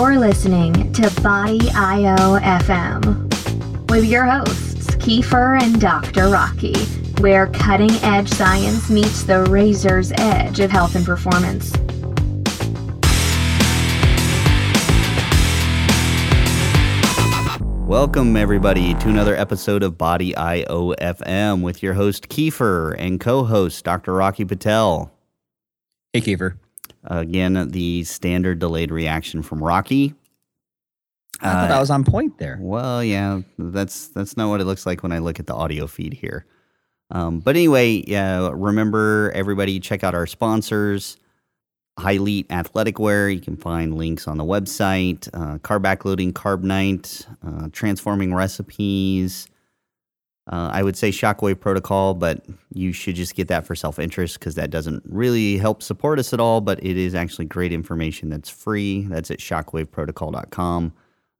You're listening to Body IO FM with your hosts, Kiefer and Dr. Rocky, where cutting edge science meets the razor's edge of health and performance. Welcome, everybody, to another episode of Body IO FM with your host, Kiefer, and co host, Dr. Rocky Patel. Hey, Kiefer. Again, the standard delayed reaction from Rocky. I thought I was on point there. Well, yeah, that's that's not what it looks like when I look at the audio feed here. Um, but anyway, yeah, remember everybody check out our sponsors. High Athletic Wear. You can find links on the website. Uh, carb backloading, Carb Nite, uh, transforming recipes. Uh, I would say Shockwave Protocol, but you should just get that for self interest because that doesn't really help support us at all. But it is actually great information that's free. That's at shockwaveprotocol.com.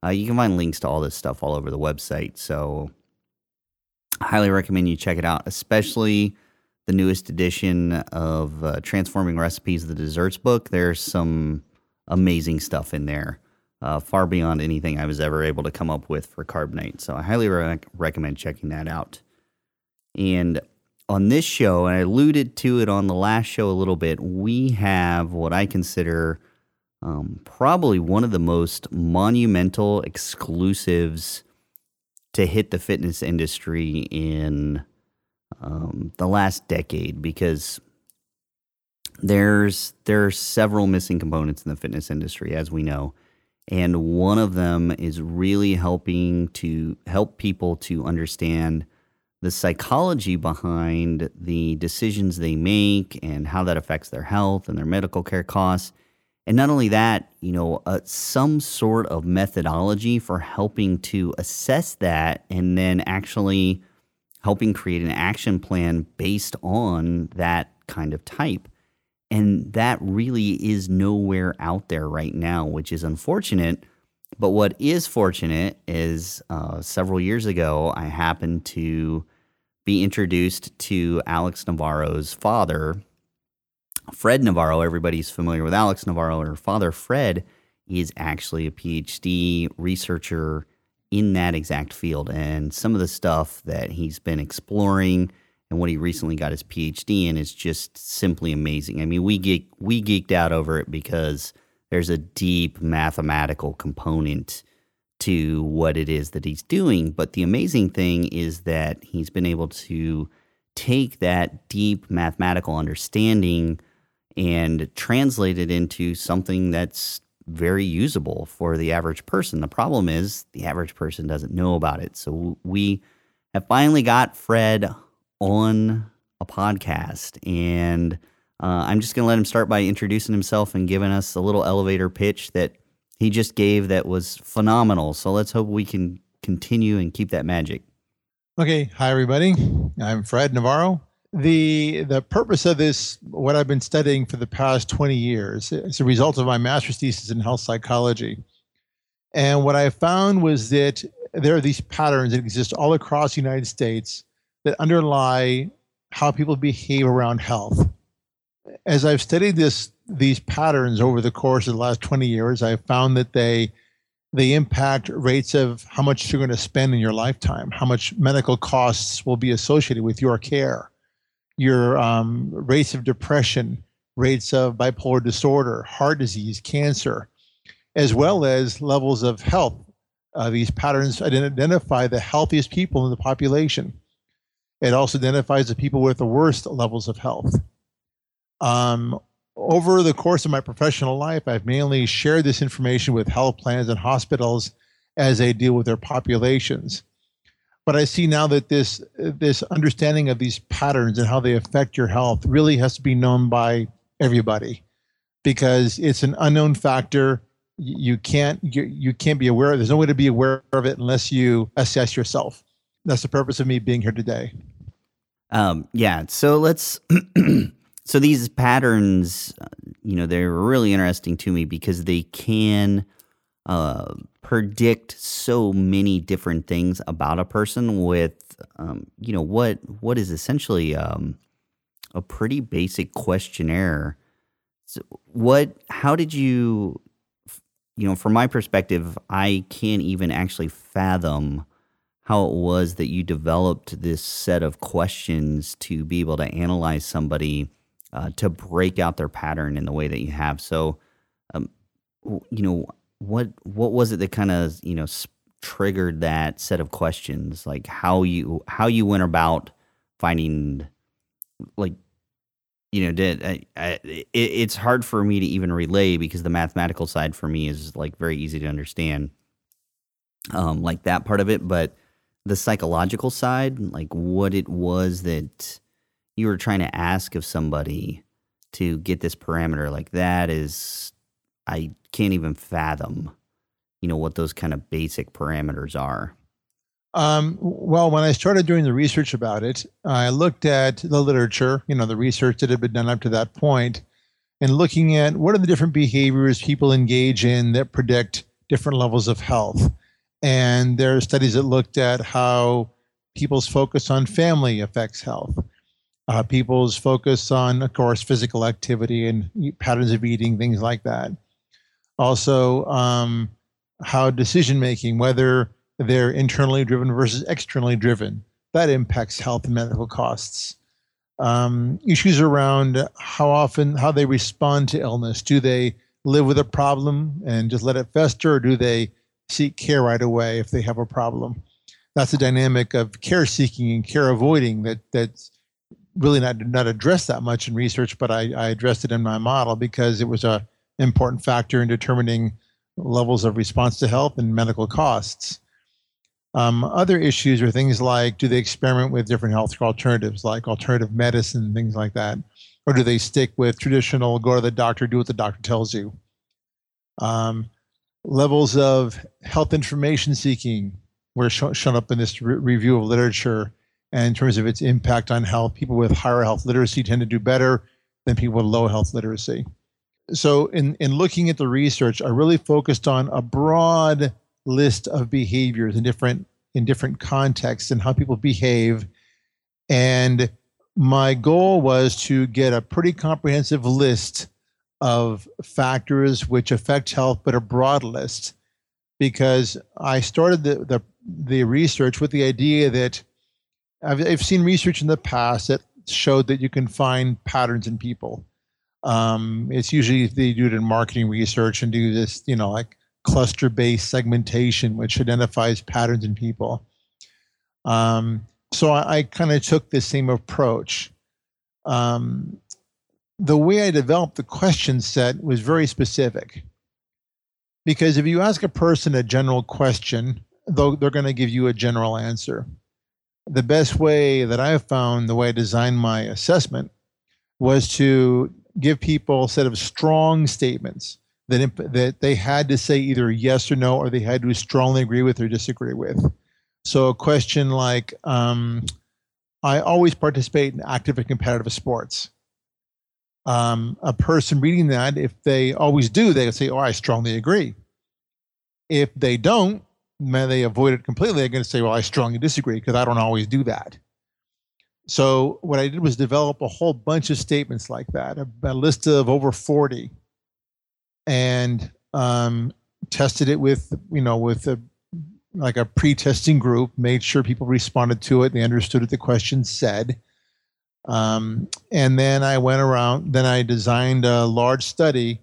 Uh, you can find links to all this stuff all over the website. So, I highly recommend you check it out, especially the newest edition of uh, Transforming Recipes, the desserts book. There's some amazing stuff in there, uh, far beyond anything I was ever able to come up with for Carb Nite. So I highly re- recommend checking that out. And on this show, and I alluded to it on the last show a little bit, we have what I consider um, probably one of the most monumental exclusives to hit the fitness industry in um, the last decade because there's there are several missing components in the fitness industry as we know and one of them is really helping to help people to understand the psychology behind the decisions they make and how that affects their health and their medical care costs and not only that you know uh, some sort of methodology for helping to assess that and then actually helping create an action plan based on that kind of type. And that really is nowhere out there right now, which is unfortunate. But what is fortunate is uh, several years ago, I happened to be introduced to Alex Navarro's father, Fred Navarro. Everybody's familiar with Alex Navarro. Her father, Fred, is actually a PhD researcher in that exact field. And some of the stuff that he's been exploring and what he recently got his PhD in is just simply amazing. I mean, we geek, we geeked out over it because there's a deep mathematical component to what it is that he's doing. But the amazing thing is that he's been able to take that deep mathematical understanding and translate it into something that's very usable for the average person. The problem is the average person doesn't know about it. So we have finally got Fred on a podcast, and uh, I'm just going to let him start by introducing himself and giving us a little elevator pitch that he just gave that was phenomenal. So let's hope we can continue and keep that magic. Okay. Hi, everybody. I'm Fred Navarro the the purpose of this what i've been studying for the past 20 years is a result of my master's thesis in health psychology and what i found was that there are these patterns that exist all across the united states that underlie how people behave around health as i've studied this these patterns over the course of the last 20 years i've found that they they impact rates of how much you're going to spend in your lifetime how much medical costs will be associated with your care your um, rates of depression, rates of bipolar disorder, heart disease, cancer, as well as levels of health. Uh, these patterns identify the healthiest people in the population. It also identifies the people with the worst levels of health. Um, over the course of my professional life, I've mainly shared this information with health plans and hospitals as they deal with their populations but I see now that this this understanding of these patterns and how they affect your health really has to be known by everybody because it's an unknown factor. You can't you, you can't be aware. There's no way to be aware of it unless you assess yourself. That's the purpose of me being here today. Um, yeah. So let's. so these patterns, uh, you know, they're really interesting to me because they can uh, predict so many different things about a person with um, you know what what is essentially um, a pretty basic questionnaire so what how did you you know, from my perspective, I can't even actually fathom how it was that you developed this set of questions to be able to analyze somebody uh, to break out their pattern in the way that you have. So, um, you know, what what was it that kind of you know triggered that set of questions? Like how you how you went about finding like you know did I, I, it, it's hard for me to even relay because the mathematical side for me is like very easy to understand um like that part of it but the psychological side like what it was that you were trying to ask of somebody to get this parameter like that is i can't even fathom you know what those kind of basic parameters are um, well, when I started doing the research about it, I looked at the literature, you know, the research that had been done up to that point, and looking at what are the different behaviors people engage in that predict different levels of health. And there are studies that looked at how people's focus on family affects health. Uh, people's focus on, of course, physical activity and patterns of eating, things like that. Also, um, how decision making, whether they're internally driven versus externally driven. That impacts health and medical costs. Um, issues around how often, how they respond to illness. Do they live with a problem and just let it fester, or do they seek care right away if they have a problem? That's a dynamic of care seeking and care avoiding that that's really not not addressed that much in research, but I, I addressed it in my model because it was a important factor in determining levels of response to health and medical costs. Um, other issues are things like do they experiment with different healthcare alternatives like alternative medicine, things like that? Or do they stick with traditional go to the doctor, do what the doctor tells you? Um, levels of health information seeking were sh- shown up in this re- review of literature. And in terms of its impact on health, people with higher health literacy tend to do better than people with low health literacy. So, in, in looking at the research, I really focused on a broad list of behaviors in different in different contexts and how people behave and my goal was to get a pretty comprehensive list of factors which affect health but a broad list because i started the the, the research with the idea that I've, I've seen research in the past that showed that you can find patterns in people um, it's usually they do it in marketing research and do this you know like cluster based segmentation, which identifies patterns in people. Um, so I, I kind of took the same approach. Um, the way I developed the question set was very specific. Because if you ask a person a general question, though they're going to give you a general answer. The best way that I have found, the way I designed my assessment, was to give people a set of strong statements that, that they had to say either yes or no, or they had to strongly agree with or disagree with. So a question like, um, I always participate in active and competitive sports. Um, a person reading that, if they always do, they say, Oh, I strongly agree. If they don't, man, they avoid it completely. They're going to say, Well, I strongly disagree because I don't always do that. So, what I did was develop a whole bunch of statements like that, a, a list of over 40 and um, tested it with you know with a like a pre-testing group, made sure people responded to it, they understood what the question said. Um, and then I went around. Then I designed a large study,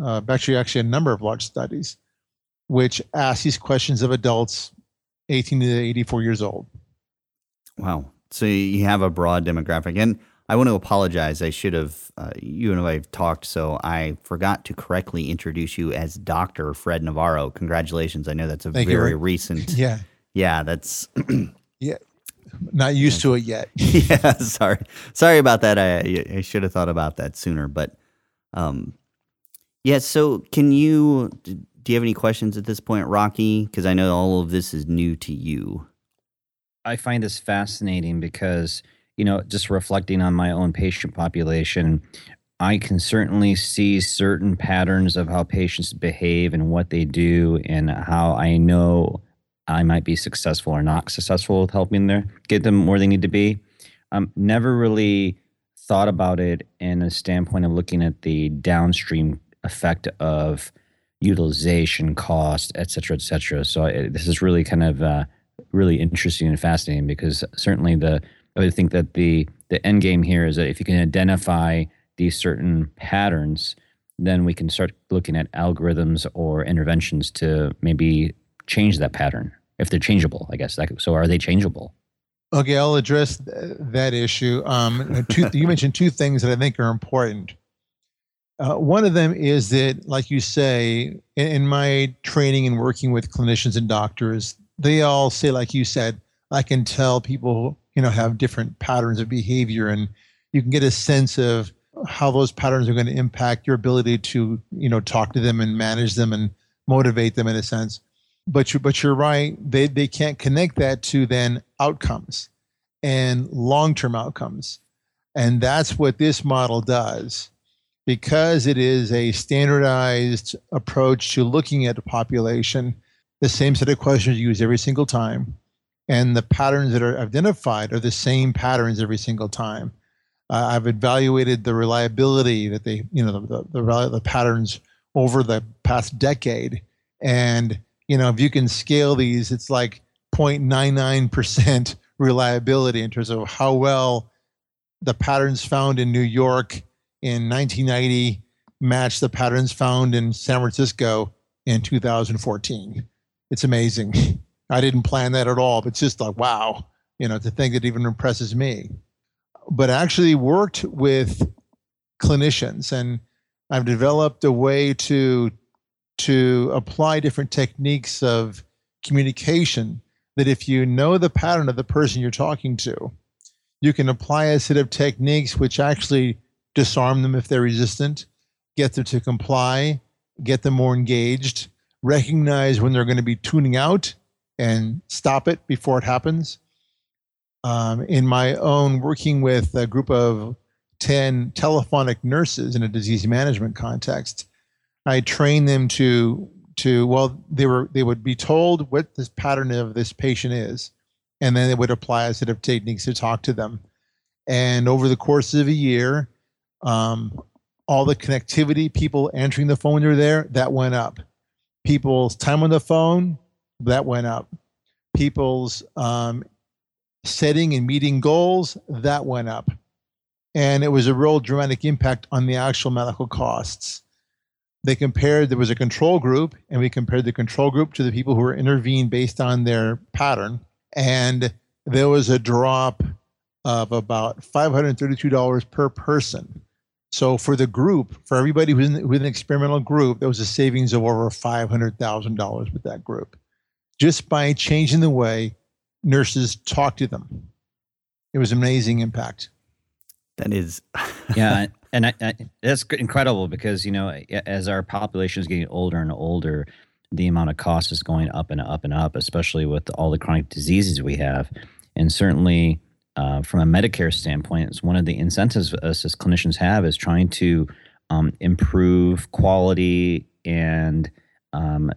uh, actually, actually a number of large studies, which asked these questions of adults 18 to 84 years old. Wow. So you have a broad demographic, and I want to apologize. I should have, uh, you and I have talked, so I forgot to correctly introduce you as Dr. Fred Navarro. Congratulations. I know that's a Thank very you. recent. Yeah. Yeah, that's. yeah. Not used to it yet. yeah, sorry. Sorry about that. I, I should have thought about that sooner. But um, yeah, so can you, do you have any questions at this point, Rocky? Because I know all of this is new to you. I find this fascinating because you know, just reflecting on my own patient population, I can certainly see certain patterns of how patients behave and what they do, and how I know I might be successful or not successful with helping them get them where they need to be. Um, never really thought about it in a standpoint of looking at the downstream effect of utilization, cost, et cetera, et cetera. So I, this is really kind of uh, really interesting and fascinating because certainly the I would think that the the end game here is that if you can identify these certain patterns, then we can start looking at algorithms or interventions to maybe change that pattern if they're changeable. I guess. So are they changeable? Okay, I'll address th- that issue. Um, two, you mentioned two things that I think are important. Uh, one of them is that, like you say, in, in, my training and working with clinicians and doctors, they all say, like you said, I can tell people, you know, have different patterns of behavior, and you can get a sense of how those patterns are going to impact your ability to, you know, talk to them and manage them and motivate them in a sense. But you, but you're right. They they can't connect that to then outcomes and long term outcomes, and that's what this model does because it is a standardized approach to looking at a population, the same set of questions used every single time, and the patterns that are identified are the same patterns every single time. Uh, I've evaluated the reliability that they, you know, the, the, the patterns over the past decade. And, you know, if you can scale these, it's like 0.99% reliability in terms of how well the patterns found in New York in 1990 match the patterns found in San Francisco in 2014. It's amazing. I didn't plan that at all, but it's just like, wow, you know, to think that even impresses me. But I actually worked with clinicians and I've developed a way to to apply different techniques of communication that if you know the pattern of the person you're talking to, you can apply a set of techniques which actually disarm them if they're resistant, get them to comply, get them more engaged, recognize when they're going to be tuning out and stop it before it happens. Um, in my own working with a group of 10 telephonic nurses in a disease management context, I train them to to well they were they would be told what this pattern of this patient is and then they would apply a set of techniques to talk to them and over the course of a year um, all the connectivity, people answering the phone they're there, that went up. People's time on the phone, that went up. People's um, setting and meeting goals, that went up. And it was a real dramatic impact on the actual medical costs. They compared, there was a control group, and we compared the control group to the people who were intervened based on their pattern. And there was a drop of about $532 per person so for the group, for everybody who's in, who's an experimental group, there was a savings of over five hundred thousand dollars with that group, just by changing the way nurses talk to them. It was amazing impact. That is, yeah, and I, I, that's incredible because you know as our population is getting older and older, the amount of cost is going up and up and up, especially with all the chronic diseases we have, and certainly uh, from a Medicare standpoint, it's one of the incentives us as clinicians have is trying to um, improve quality and um,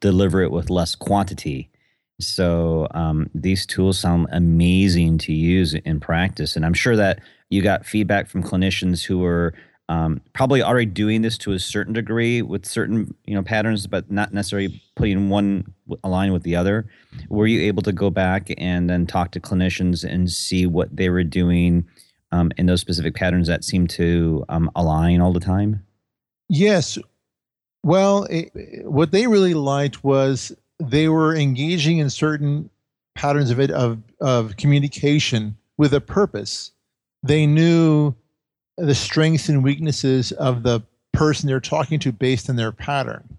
deliver it with less quantity. So um, these tools sound amazing to use in practice, and I'm sure that you got feedback from clinicians who were um, probably already doing this to a certain degree with certain you know patterns, but not necessarily putting one align with the other. Were you able to go back and then talk to clinicians and see what they were doing um, in those specific patterns that seem to um, align all the time? Yes. Well, it, what they really liked was they were engaging in certain patterns of it of of communication with a purpose. They knew the strengths and weaknesses of the person they're talking to based on their pattern.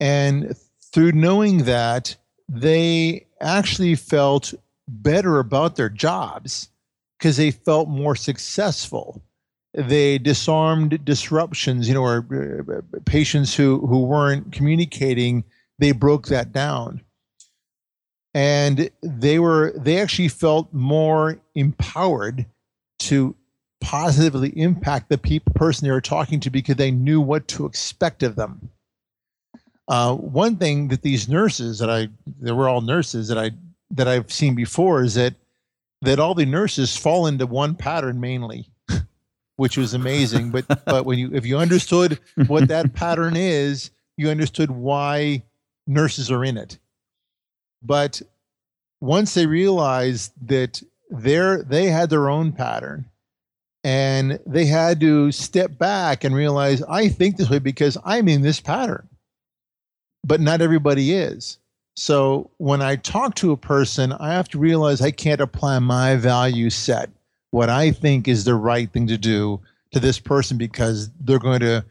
And through knowing that, they actually felt better about their jobs because they felt more successful. They disarmed disruptions, you know, or uh, patients who, who weren't communicating, they broke that down. And they were they actually felt more empowered to positively impact the people, person they were talking to because they knew what to expect of them. Uh, one thing that these nurses that I, they were all nurses that I that I've seen before is that that all the nurses fall into one pattern mainly, which was amazing. But but when you if you understood what that pattern is, you understood why nurses are in it. But once they realized that they had their own pattern and they had to step back and realize, I think this way because I'm in this pattern, but not everybody is. So when I talk to a person, I have to realize I can't apply my value set, what I think is the right thing to do to this person because they're going to,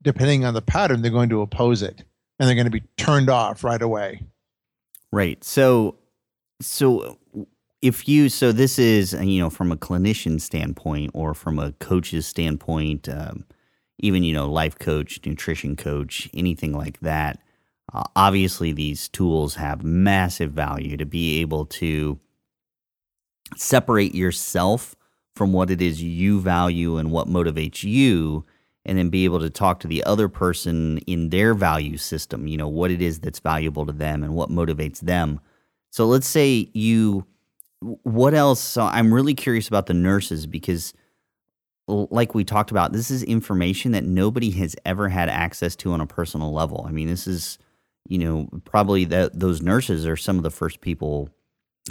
depending on the pattern, they're going to oppose it and they're going to be turned off right away. Right. So, so if you, so this is, you know, from a clinician standpoint or from a coach's standpoint, um, even, you know, life coach, nutrition coach, anything like that uh, obviously, these tools have massive value to be able to separate yourself from what it is you value and what motivates you, and then be able to talk to the other person in their value system, you know, what it is that's valuable to them and what motivates them. So let's say you, what else? So I'm really curious about the nurses because like we talked about, this is information that nobody has ever had access to on a personal level. I mean, this is you know, probably that those nurses are some of the first people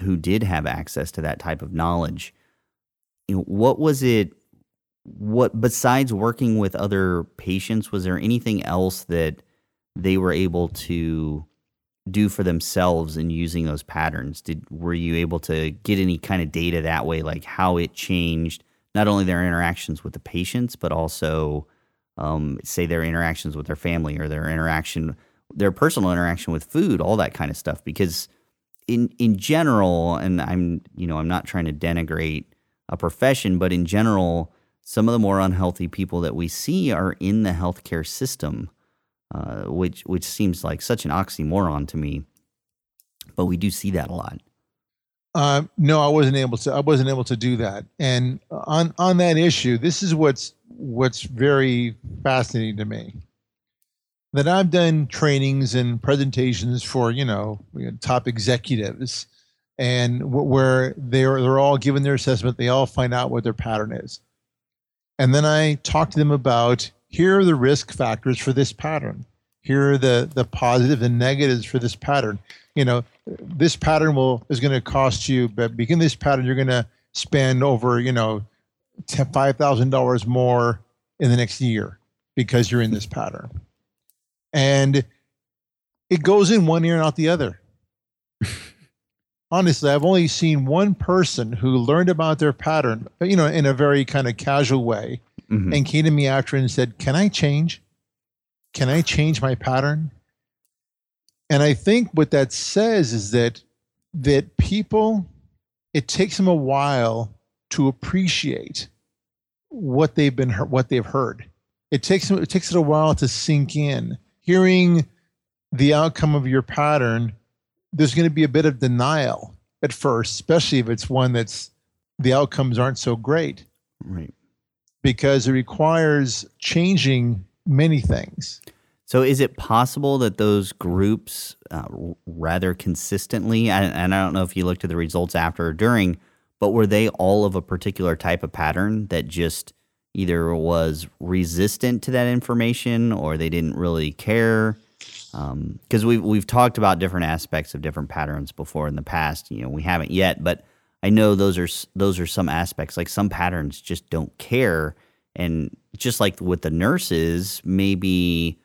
who did have access to that type of knowledge. You know, what was it? What besides working with other patients, was there anything else that they were able to do for themselves in using those patterns? Did were you able to get any kind of data that way, like how it changed not only their interactions with the patients, but also, um, say, their interactions with their family or their interaction their personal interaction with food, all that kind of stuff. Because in in general, and I'm you know I'm not trying to denigrate a profession, but in general, some of the more unhealthy people that we see are in the healthcare system, uh, which which seems like such an oxymoron to me. But we do see that a lot. Uh, no, I wasn't able to. I wasn't able to do that. And on on that issue, this is what's what's very fascinating to me that I've done trainings and presentations for, you know, top executives and where they're they're all given their assessment, they all find out what their pattern is. And then I talk to them about here are the risk factors for this pattern. Here are the the positive and negatives for this pattern. You know, this pattern will is going to cost you, but begin this pattern, you're going to spend over, you know, five thousand dollars more in the next year because you're in this pattern and it goes in one ear and out the other. Honestly, I've only seen one person who learned about their pattern, you know, in a very kind of casual way, mm-hmm. and came to me after and said, "Can I change? Can I change my pattern?" And I think what that says is that that people, it takes them a while to appreciate what they've been what they've heard. It takes them, it takes it a while to sink in hearing the outcome of your pattern, there's going to be a bit of denial at first, especially if it's one that's the outcomes aren't so great. Right. Because it requires changing many things. So, is it possible that those groups, uh, rather consistently, and, and I don't know if you looked at the results after or during, but were they all of a particular type of pattern that just either was resistant to that information or they didn't really care. Because um, we've we've talked about different aspects of different patterns before in the past. You know, we haven't yet, but I know those are those are some aspects. Like some patterns just don't care, and just like with the nurses, maybe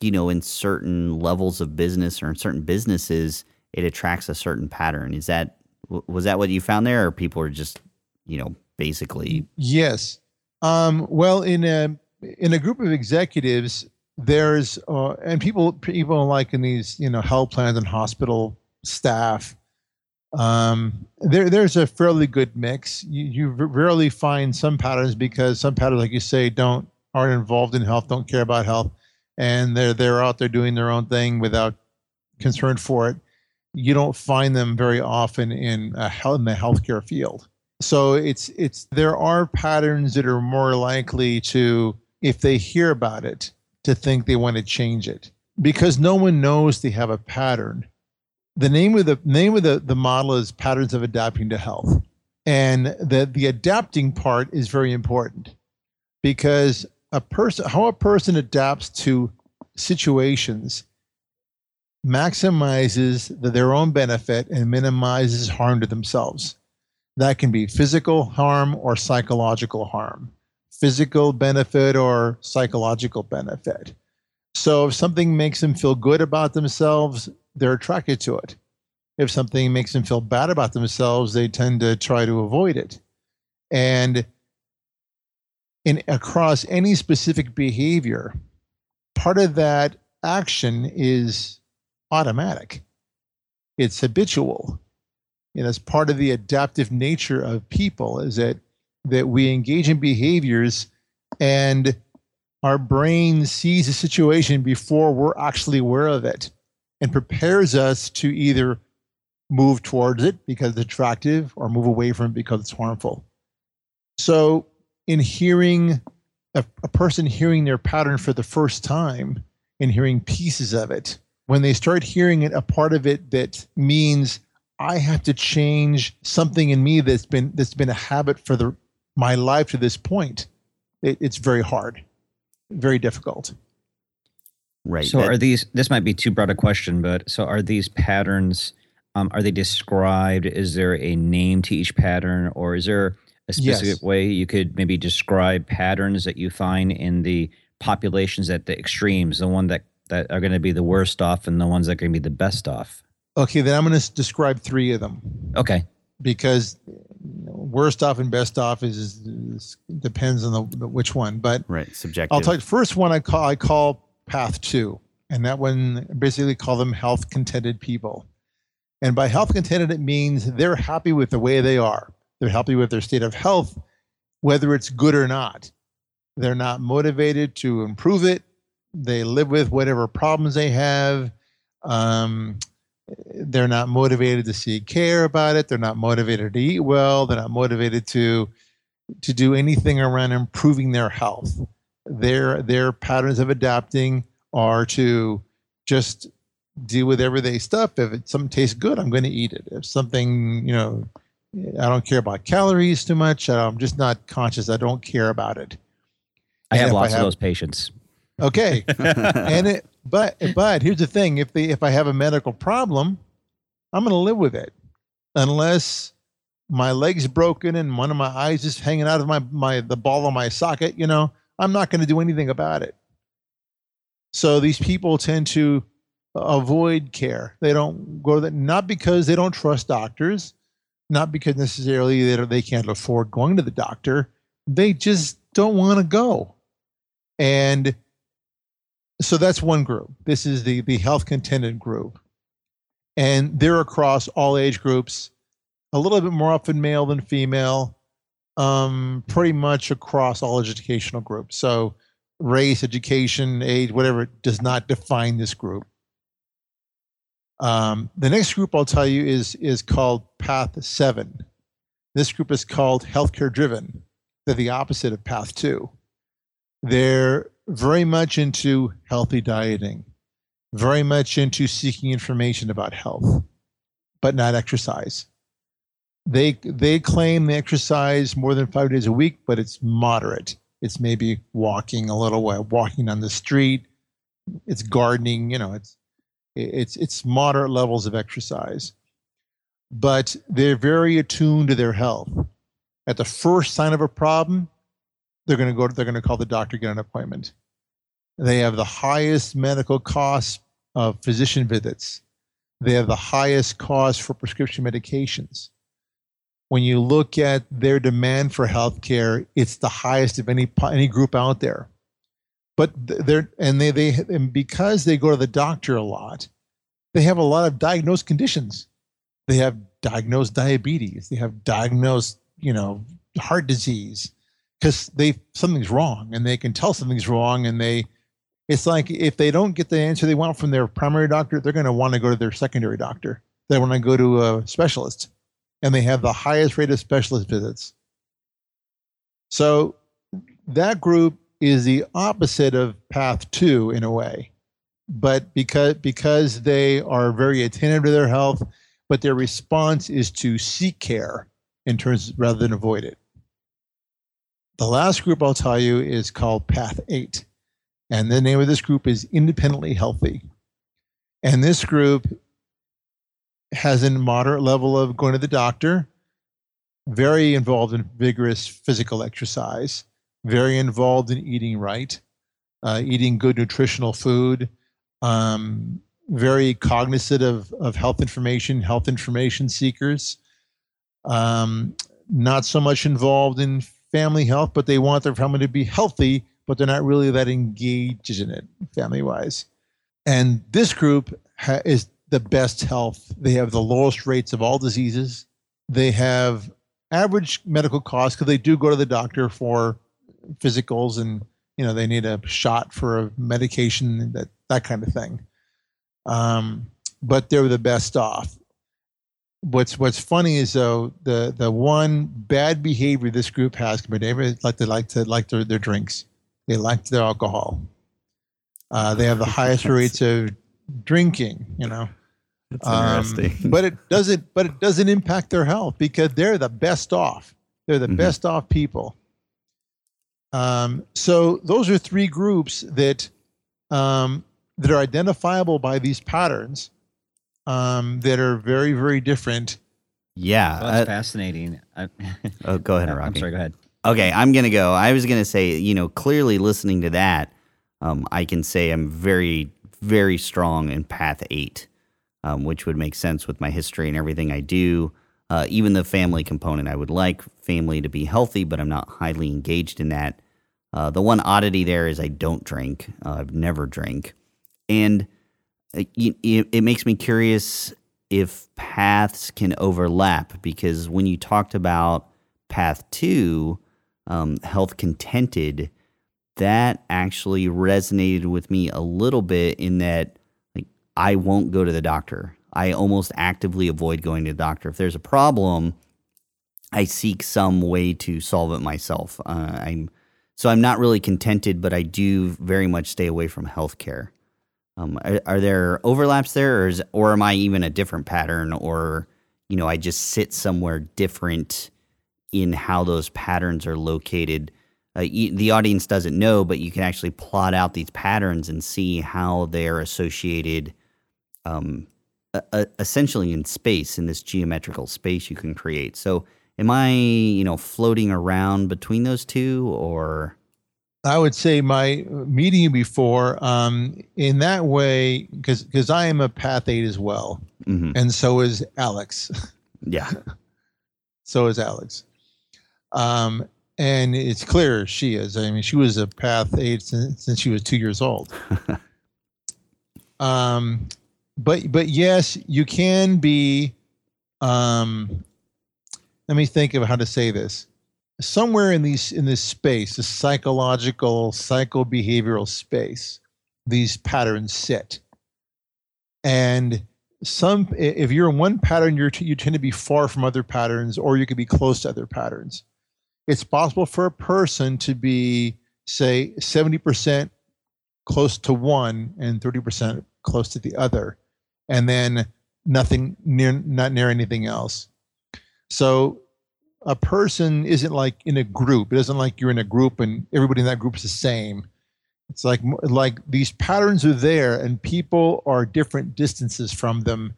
you know, in certain levels of business or in certain businesses, it attracts a certain pattern. Is that was that what you found there, or people are just you know basically yes um, well, in a in a group of executives, there's uh, and people people like in these you know health plans and hospital staff. Um, there there's a fairly good mix. You you rarely find some patterns because some patterns, like you say, don't aren't involved in health, don't care about health, and they're they're out there doing their own thing without concern for it. You don't find them very often in a in the healthcare field. So it's it's there are patterns that are more likely to if they hear about it to think they want to change it because no one knows they have a pattern. The name of the name of the, the model is patterns of adapting to health. And the the adapting part is very important because a person how a person adapts to situations maximizes the, their own benefit and minimizes harm to themselves. That can be physical harm or psychological harm, physical benefit or psychological benefit. So if something makes them feel good about themselves, they're attracted to it. If something makes them feel bad about themselves, they tend to try to avoid it. And in across any specific behavior, part of that action is automatic. It's habitual. And it's part of the adaptive nature of people is that that we engage in behaviors and our brain sees a situation before we're actually aware of it and prepares us to either move towards it because it's attractive or move away from it because it's harmful. So, in hearing a, a person hearing their pattern for the first time and hearing pieces of it, when they start hearing it, a part of it that means I have to change something in me that's been that's been a habit for the my life to this point, it, it's very hard, very difficult. Right. So that- are these? This might be too broad a question, but so are these patterns? Um, are they described? Is there a name to each pattern, or is there a specific Yes. way you could maybe describe patterns that you find in the populations at the extremes, the one that that are going to be the worst off, and the ones that are going to be the best off? Okay, then I'm going to describe three of them Okay. because you know, worst off and best off is, is depends on the, the which one. But right. Subjective. I'll tell you, first one I call I call path two, and that one basically call them health contented people. And by health contented, it means they're happy with the way they are. They're happy with their state of health, whether it's good or not. They're not motivated to improve it. They live with whatever problems they have. Um, they're not motivated to seek care about it. They're not motivated to eat well. They're not motivated to to do anything around improving their health their their patterns of adapting are to just deal with everyday stuff. If it, something tastes good, I'm going to eat it. If something, you know, I don't care about calories too much. I'm just not conscious. I don't care about it. I And have if I lots have- of those patients. Okay, and it, but but here's the thing: if the if I have a medical problem, I'm going to live with it, unless my leg's broken and one of my eyes is hanging out of my my the ball of my socket. You know, I'm not going to do anything about it. So these people tend to avoid care. They don't go the, not because they don't trust doctors, not because necessarily they they can't afford going to the doctor. They just don't want to go, and so that's one group. This is the the health contented group, and they're across all age groups, a little bit more often male than female, um, pretty much across all educational groups. So race, education, age, whatever does not define this group. Um, the next group I'll tell you is is called Path Seven. This group is called healthcare driven. They're the opposite of Path Two. They're very much into healthy dieting, very much into seeking information about health, but not exercise. They they claim they exercise more than five days a week, but it's moderate. It's maybe walking a little way, walking on the street. It's gardening. You know, it's it's it's moderate levels of exercise, but they're very attuned to their health. At the first sign of a problem, they're going to go. They're going to call the doctor, get an appointment. They have the highest medical costs of physician visits. They have the highest cost for prescription medications. When you look at their demand for healthcare, it's the highest of any any group out there. But they're and they they and because they go to the doctor a lot, they have a lot of diagnosed conditions. They have diagnosed diabetes. They have diagnosed you know heart disease because they something's wrong and they can tell something's wrong and they it's like if they don't get the answer they want from their primary doctor they're going to want to go to their secondary doctor. They want to go to a specialist and they have the highest rate of specialist visits. So that group is the opposite of path two in a way but because because they are very attentive to their health but their response is to seek care in terms rather than avoid it the last group I'll tell you is called Path 8. And the name of this group is Independently Healthy. And this group has a moderate level of going to the doctor, very involved in vigorous physical exercise, very involved in eating right, uh, eating good nutritional food, um, very cognizant of, of health information, health information seekers, um, not so much involved in family health, but they want their family to be healthy, but they're not really that engaged in it family wise. And this group ha- is the best health. They have the lowest rates of all diseases. They have average medical costs because they do go to the doctor for physicals and you know they need a shot for a medication that that kind of thing. Um, but they're the best off. What's what's funny is though the the one bad behavior this group has, but they like they like to like their, their drinks. They like their alcohol. Uh, they have the highest rates of drinking. You know, That's um, interesting. but it doesn't. But it doesn't impact their health because they're the best off. They're the Mhm. best off people. Um, so those are three groups that um, that are identifiable by these patterns um, that are very very different. yeah. Well, that's uh, fascinating. I, oh, go ahead, I'm Rocky. sorry. Go ahead. Okay, I'm gonna go. I was gonna say, you know, clearly listening to that, um, I can say I'm very, very strong in Path Eight, um, which would make sense with my history and everything I do. Uh, even the family component, I would like family to be healthy, but I'm not highly engaged in that. Uh, the one oddity there is I don't drink. Uh, I've never drank, and y- it, makes me curious if paths can overlap because when you talked about path two um, health contented, that actually resonated with me a little bit in that like I won't go to the doctor. I almost actively avoid going to the doctor. If there's a problem, I seek some way to solve it myself. Uh, I'm so I'm not really contented, but I do very much stay away from healthcare. Um, are, are there overlaps there, or is, or am I even a different pattern, or you know, I just sit somewhere different in how those patterns are located. Uh, y the audience doesn't know, but you can actually plot out these patterns and see how they are associated, um, uh, uh, essentially in space in this geometrical space you can create. So, am I, you know, floating around between those two, or I would say my meeting you before um, in that way because because I am a path eight as well, Mhm. and so is Alex. yeah, so is Alex. Um, and it's clear she is. I mean, she was a path eight since, since she was two years old. um, but but yes, you can be. Um, let me think of how to say this. Somewhere in these in this space, the psychological, psycho-behavioral space, these patterns sit. And some, if you're in one pattern, you're t- you tend to be far from other patterns, or you could be close to other patterns. It's possible for a person to be, say, seventy percent close to one and thirty percent close to the other, and then nothing near, not near anything else. So a person isn't like in a group. It isn't like you're in a group and everybody in that group is the same. It's like like these patterns are there, and people are different distances from them,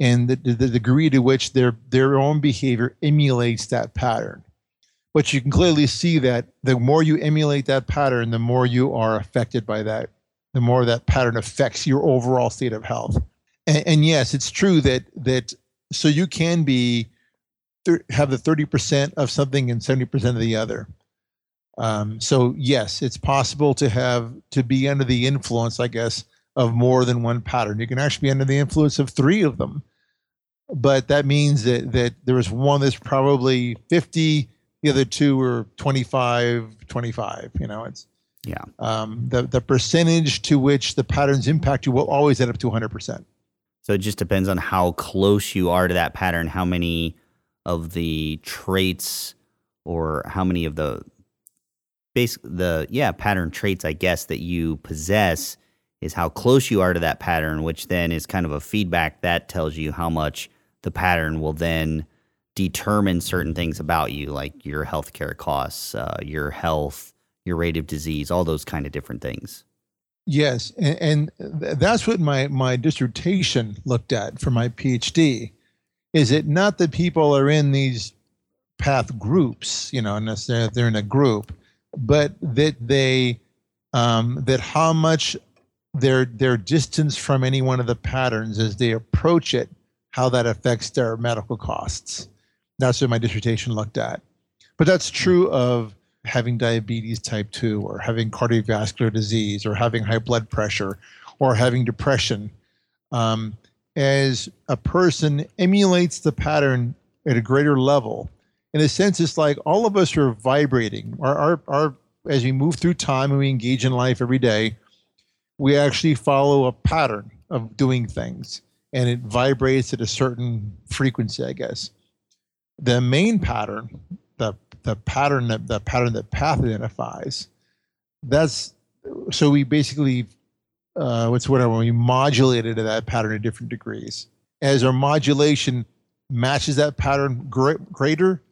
and the, the degree to which their their own behavior emulates that pattern. But you can clearly see that the more you emulate that pattern, the more you are affected by that. The more that pattern affects your overall state of health. And, and yes, it's true that that so you can be thir- have the thirty percent of something and seventy percent of the other. Um, so yes, it's possible to have to be under the influence, I guess, of more than one pattern. You can actually be under the influence of three of them, but that means that that there is one that's probably fifty, the other two are 25, 25. You know, it's yeah. um, the the percentage to which the patterns impact you will always add up to 100 percent. So it just depends on how close you are to that pattern, how many of the traits or how many of the basic the yeah, pattern traits I guess that you possess is how close you are to that pattern, which then is kind of a feedback that tells you how much the pattern will then determine certain things about you, like your healthcare costs, uh, your health, your rate of disease, all those kind of different things. Yes, and, and that's what my my dissertation looked at for my PhD. Is it not that people are in these path groups, you know, unless they're, they're in a group, but that they um, that how much their their distance from any one of the patterns as they approach it, how that affects their medical costs. That's what my dissertation looked at. But that's true of having diabetes type 2 or having cardiovascular disease or having high blood pressure or having depression. Um, as a person emulates the pattern at a greater level, in a sense, it's like all of us are vibrating. Our, our, our, as we move through time and we engage in life every day, we actually follow a pattern of doing things and it vibrates at a certain frequency, I guess. The main pattern, the the pattern that the pattern that path identifies, that's so we basically uh, what's whatever we modulated to that pattern at different degrees. As our modulation matches that pattern greater,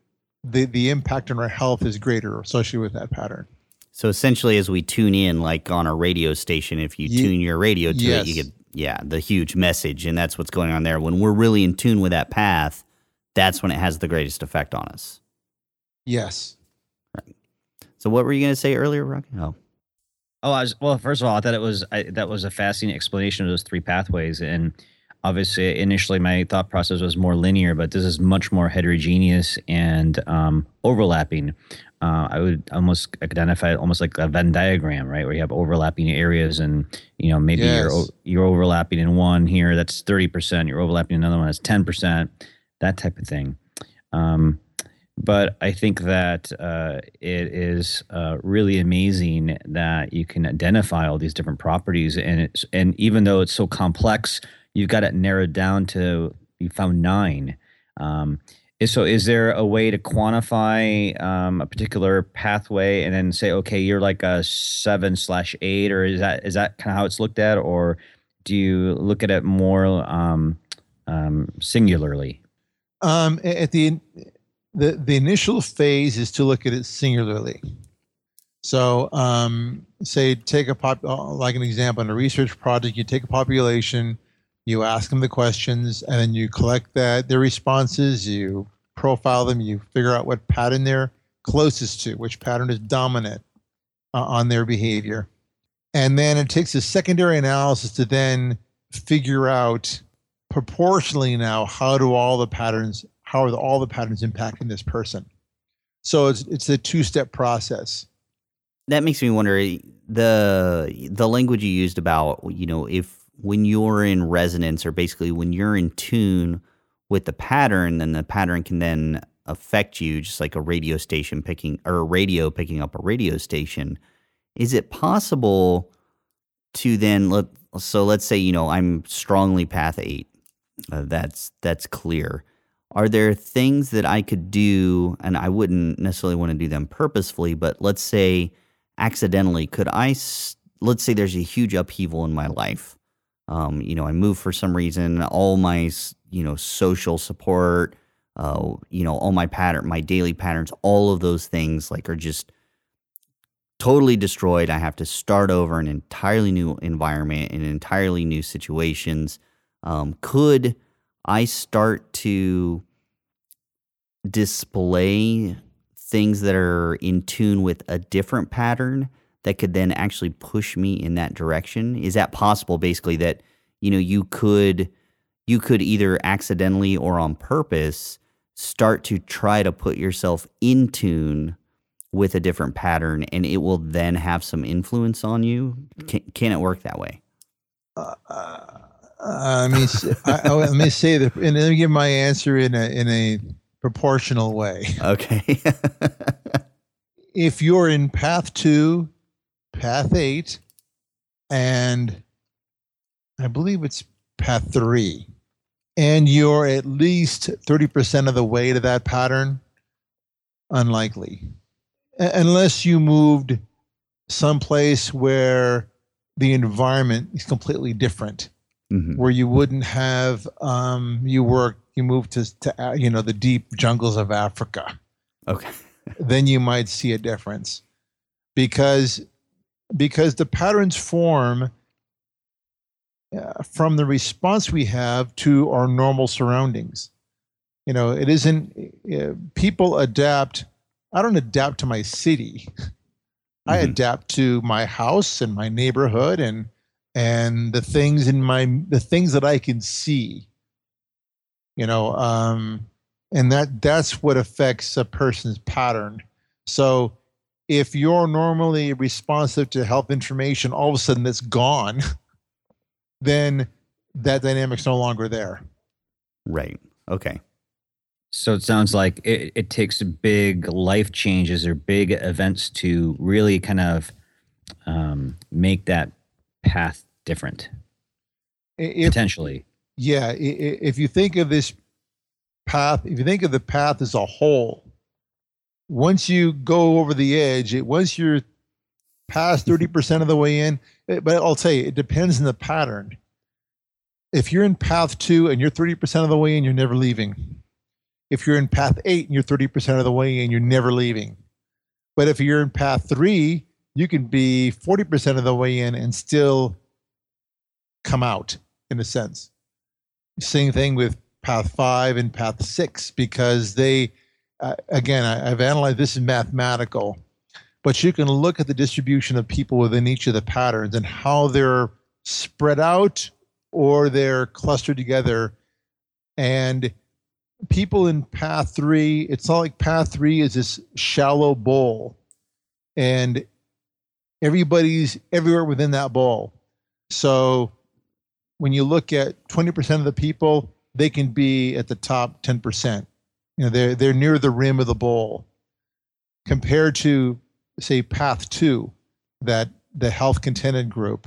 the the impact on our health is greater associated with that pattern. So essentially, as we tune in, like on a radio station, if you Ye- tune your radio to yes. it, you get yeah the huge message, and that's what's going on there. When we're really in tune with that path, that's when it has the greatest effect on us. Yes. Right. So what were you going to say earlier, Rocky? Oh. Oh, I was, well. First of all, I thought it was I, that was a fascinating explanation of those three pathways, and obviously, initially my thought process was more linear, but this is much more heterogeneous and um, overlapping. Uh, I would almost identify it almost like a Venn diagram, right, where you have overlapping areas, and you know maybe yes. you're you're overlapping in one here that's thirty percent, you're overlapping another one that's ten percent, that type of thing. Um, but I think that uh, it is uh, really amazing that you can identify all these different properties, and it's and even though it's so complex, you've got it narrowed down to you found nine. Um, so, is there a way to quantify um, a particular pathway and then say, okay, you're like a seven slash eight, or is that is that kind of how it's looked at, or do you look at it more um, um singularly? Um, at the the the initial phase is to look at it singularly. So, um, say take a pop uh, like an example in a research project. You take a population, you ask them the questions, and then you collect that their responses. You profile them. You figure out what pattern they're closest to, which pattern is dominant uh, on their behavior, and then it takes a secondary analysis to then figure out proportionally now how do all the patterns how are the, all the patterns impacting this person? So it's it's a two step process. That makes me wonder the the language you used about you know if when you're in resonance or basically when you're in tune with the pattern, then the pattern can then affect you, just like a radio station picking or a radio picking up a radio station. Is it possible to then look? So let's say you know I'm strongly path eight. Uh, that's that's clear are there things that I could do, and I wouldn't necessarily want to do them purposefully, but let's say accidentally, could I, let's say there's a huge upheaval in my life. Um, you know, I move for some reason, all my, you know, social support, uh, you know, all my pattern, my daily patterns, all of those things like are just totally destroyed. I have to start over an entirely new environment in entirely new situations. Um, could I start to display things that are in tune with a different pattern that could then actually push me in that direction. Is that possible basically that you know you could you could either accidentally or on purpose start to try to put yourself in tune with a different pattern and it will then have some influence on you? Can, can it work that way? Uh, uh let me I, oh, let me say that, and let me give my answer in a in a proportional way. Okay. if you're in path two, path eight, and I believe it's path three, and you're at least thirty percent of the way to that pattern, unlikely, a- unless you moved someplace where the environment is completely different mm-hmm. where you wouldn't have um, you work you move to, to uh, you know the deep jungles of Africa. Okay. then you might see a difference because because the patterns form uh, from the response we have to our normal surroundings. You know, it isn't, uh, people adapt. I don't adapt to my city. I Mhm. adapt to my house and my neighborhood and and the things in my the things that I can see. You know, um, and that that's what affects a person's pattern. So if you're normally responsive to health information, all of a sudden it's gone, then that dynamic's no longer there. Right. Okay. So it sounds like it, it takes big life changes or big events to really kind of um, make that path different, If potentially. yeah, if you think of this path, if you think of the path as a whole, once you go over the edge, it once you're past 30% of the way in, eh, but I'll tell you, it depends on the pattern. If you're in path two and you're 30% of the way in, you're never leaving. If you're in path eight and you're 30% of the way in, you're never leaving. But if you're in path three, you can be 40% of the way in and still come out in a sense. Same thing with path five and path six because they, uh, again, I, I've analyzed this is mathematical, but you can look at the distribution of people within each of the patterns and how they're spread out or they're clustered together. And people in path three, it's not like path three is this shallow bowl and everybody's everywhere within that bowl. So when you look at 20% of the people, they can be at the top 10%. You know, they're they're near the rim of the bowl. Compared to say path two, that the health contented group,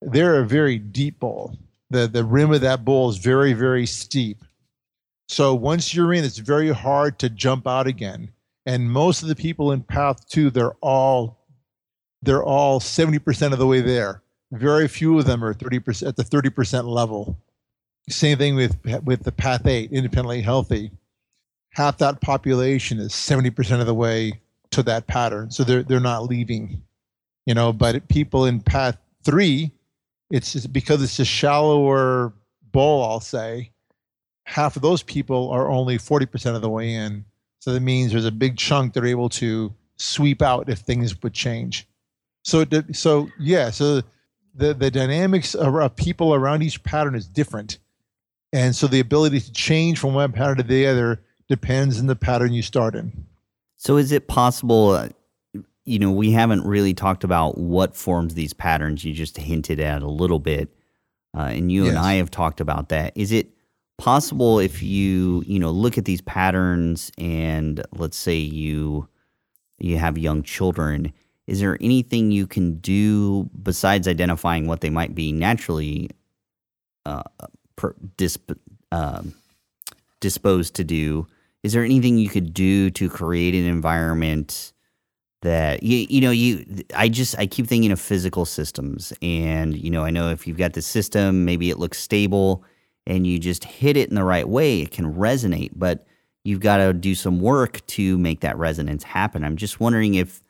they're a very deep bowl. The the rim of that bowl is very, very steep. So once you're in, it's very hard to jump out again. And most of the people in path two, they're all they're all 70% of the way there very few of them are 30% at the 30% level. Same thing with with the path 8 independently healthy. Half that population is 70% of the way to that pattern so they're they're not leaving you know but people in path 3 it's just because it's a shallower bowl I'll say half of those people are only 40% of the way in. So that means there's a big chunk they're able to sweep out if things would change. So so yeah so the the dynamics of, people around each pattern is different and so the ability to change from one pattern to the other depends on the pattern you start in So is it possible? Uh, you know, we haven't really talked about what forms these patterns. You just hinted at a little bit, uh, and you and I have talked about that. Is it possible if you you know look at these patterns and let's say you you have young children? Is there anything you can do besides identifying what they might be naturally uh, per, disp, um disposed to do? Is there anything you could do to create an environment that you you know you I just I keep thinking of physical systems and you know I know if you've got the system maybe it looks stable and you just hit it in the right way it can resonate but you've got to do some work to make that resonance happen. I'm just wondering if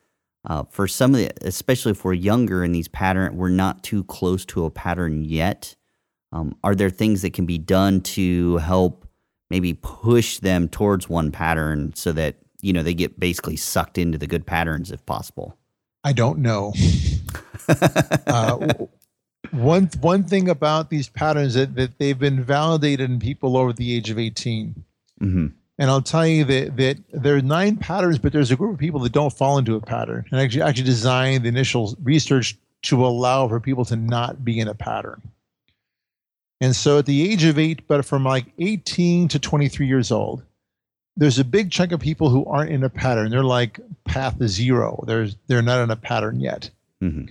uh, for some of the especially if we're younger in these pattern we're not too close to a pattern yet um, are there things that can be done to help maybe push them towards one pattern so that you know they get basically sucked into the good patterns if possible? I don't know. Uh, one one thing about these patterns that, that they've been validated in people over the age of 18 hmm and I'll tell you that that there are nine patterns, but there's a group of people that don't fall into a pattern, and actually actually designed the initial research to allow for people to not be in a pattern. And so, at the age of eight, but from like 18 to 23 years old, there's a big chunk of people who aren't in a pattern. They're like path zero. There's they're not in a pattern yet. hmm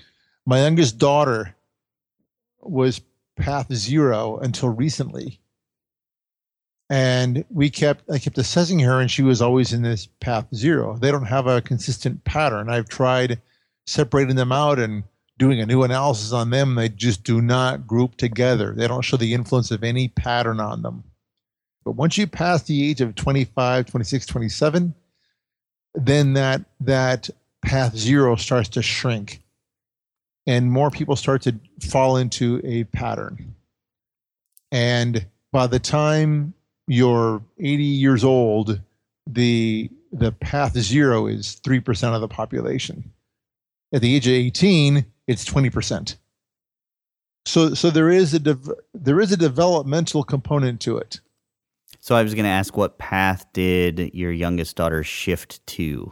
My youngest daughter was path zero until recently. And we kept I kept assessing her and she was always in this path zero. They don't have a consistent pattern. I've tried separating them out and doing a new analysis on them. They just do not group together. They don't show the influence of any pattern on them. But once you pass the age of 25, 26, 27, then that that path zero starts to shrink and more people start to fall into a pattern. And by the time you're 80 years old, the the path zero is 3% of the population. At the age of 18, it's 20%. So so there is a there is a developmental component to it. So I was going to ask what path did your youngest daughter shift to?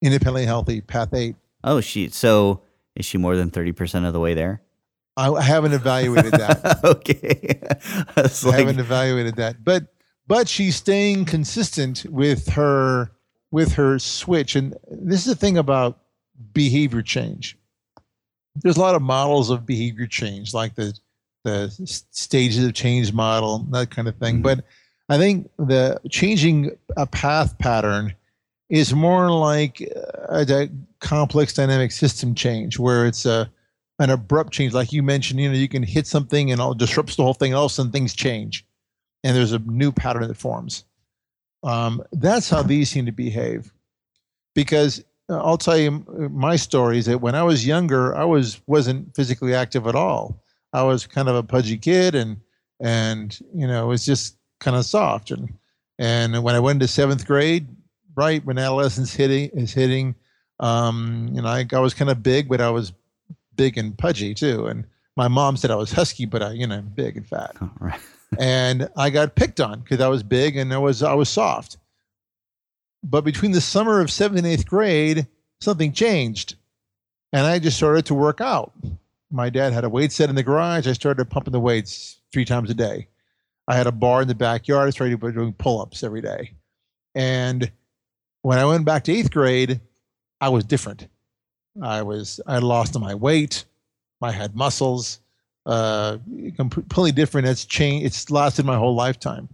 Independently healthy, path 8. Oh, she so is she more than 30% of the way there? I, I haven't evaluated that. okay. I, I like, haven't evaluated that. But but she's staying consistent with her with her switch. And this is the thing about behavior change. There's a lot of models of behavior change, like the the stages of change model, that kind of thing. Mhm. But I think the changing a path pattern is more like a, a complex dynamic system change, where it's a an abrupt change, like you mentioned. You know, you can hit something and it disrupts the whole thing, all of a sudden things change, and there's a new pattern that forms. Um, that's how these seem to behave, because uh, I'll tell you my story is that when I was younger, I was wasn't physically active at all. I was kind of a pudgy kid, and and you know it was just kind of soft. And and when I went into seventh grade, right when adolescence hitting is hitting, um, you know, I, I was kind of big, but I was big and pudgy too. And my mom said I was husky, but I, you know, big and fat All right. and I got picked on because I was big and I was I was soft. But between the summer of seventh and eighth grade, something changed, and I just started to work out. My dad had a weight set in the garage. I started pumping the weights three times a day. I had a bar in the backyard. I started doing pull-ups every day. And when I went back to eighth grade, I was different. I was I lost my weight. I had muscles uh, completely different. It's changed. It's lasted my whole lifetime.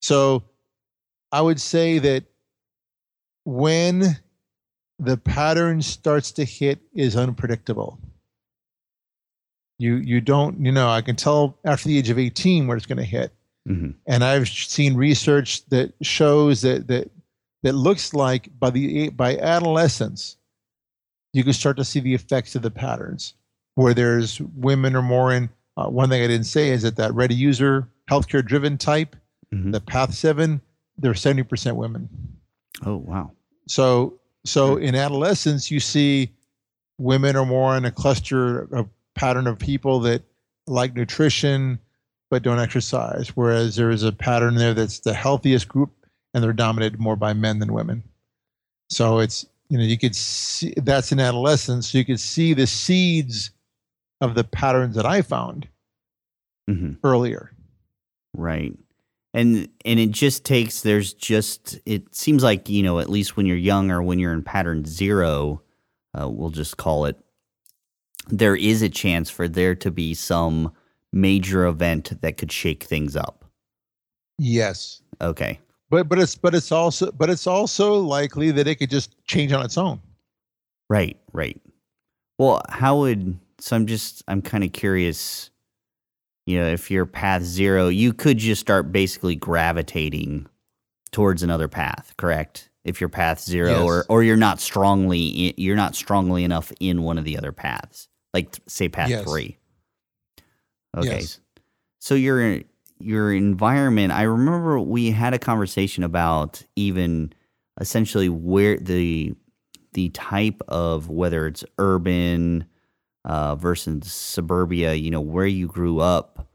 So, I would say that when the pattern starts to hit is unpredictable. You you don't you know I can tell after the age of eighteen where it's going to hit, Mhm. and I've seen research that shows that that that looks like by the by adolescence, you can start to see the effects of the patterns where there's women or more in. Uh, one thing I didn't say is that that ready user healthcare driven type, Mhm. the Path Seven, they're seventy percent women. Oh, wow. So so in adolescence, you see women are more in a cluster, a pattern of people that like nutrition but don't exercise, whereas there is a pattern there that's the healthiest group, and they're dominated more by men than women. So it's you know you could see that's in adolescence, so you could see the seeds of the patterns that I found hmm earlier. Right. And and it just takes there's just it seems like, you know, at least when you're young or when you're in pattern 0, uh, we'll just call it there is a chance for there to be some major event that could shake things up. Yes, Okay. But but it's but it's also but it's also likely that it could just change on its own. Right, right. Well, how would so I'm just I'm kind of curious, you know, if you're path 0, you could just start basically gravitating towards another path, correct? If you're path 0 or Yes. or you're not strongly you're not strongly enough in one of the other paths. Like say path Yes. 3. Okay. Yes. So your your environment, I remember we had a conversation about even essentially where the the type of whether it's urban uh, versus suburbia, you know, where you grew up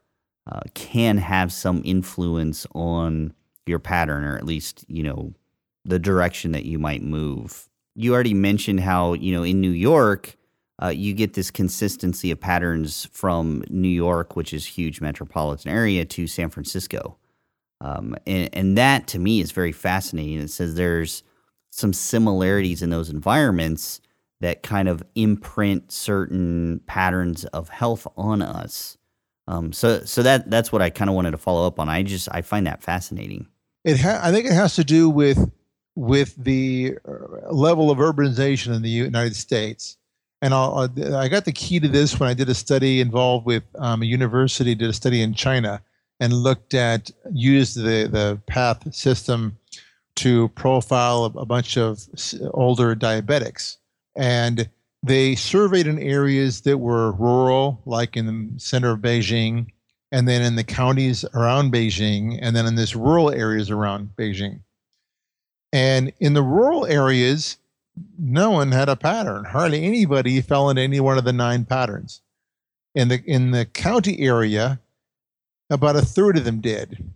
uh, can have some influence on your pattern, or at least you know the direction that you might move. You already mentioned how you know in New York. Uh, you get this consistency of patterns from New York, which is huge metropolitan area, to San Francisco, um, and, and that to me is very fascinating. It says there's some similarities in those environments that kind of imprint certain patterns of health on us. Um, so, so that that's what I kind of wanted to follow up on. I just I find that fascinating. It ha- I think it has to do with with the uh, level of urbanization in the United States. And I'll, I'll- got the key to this when I did a study involved with um, a university, did a study in China, and looked at used the the path system to profile a, a bunch of older diabetics. And they surveyed in areas that were rural, like in the center of Beijing, and then in the counties around Beijing, and then in this rural areas around Beijing. And in the rural areas, no one had a pattern. Hardly anybody fell into any one of the nine patterns. In the in the county area, about a third of them did.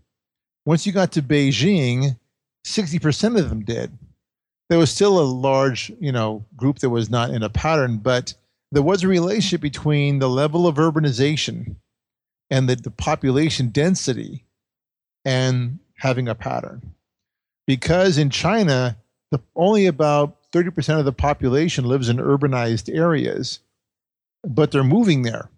Once you got to Beijing, 60% of them did. There was still a large, you know, group that was not in a pattern, but there was a relationship between the level of urbanization and the, the population density and having a pattern. Because in China, the, only about 30% of the population lives in urbanized areas, but they're moving there.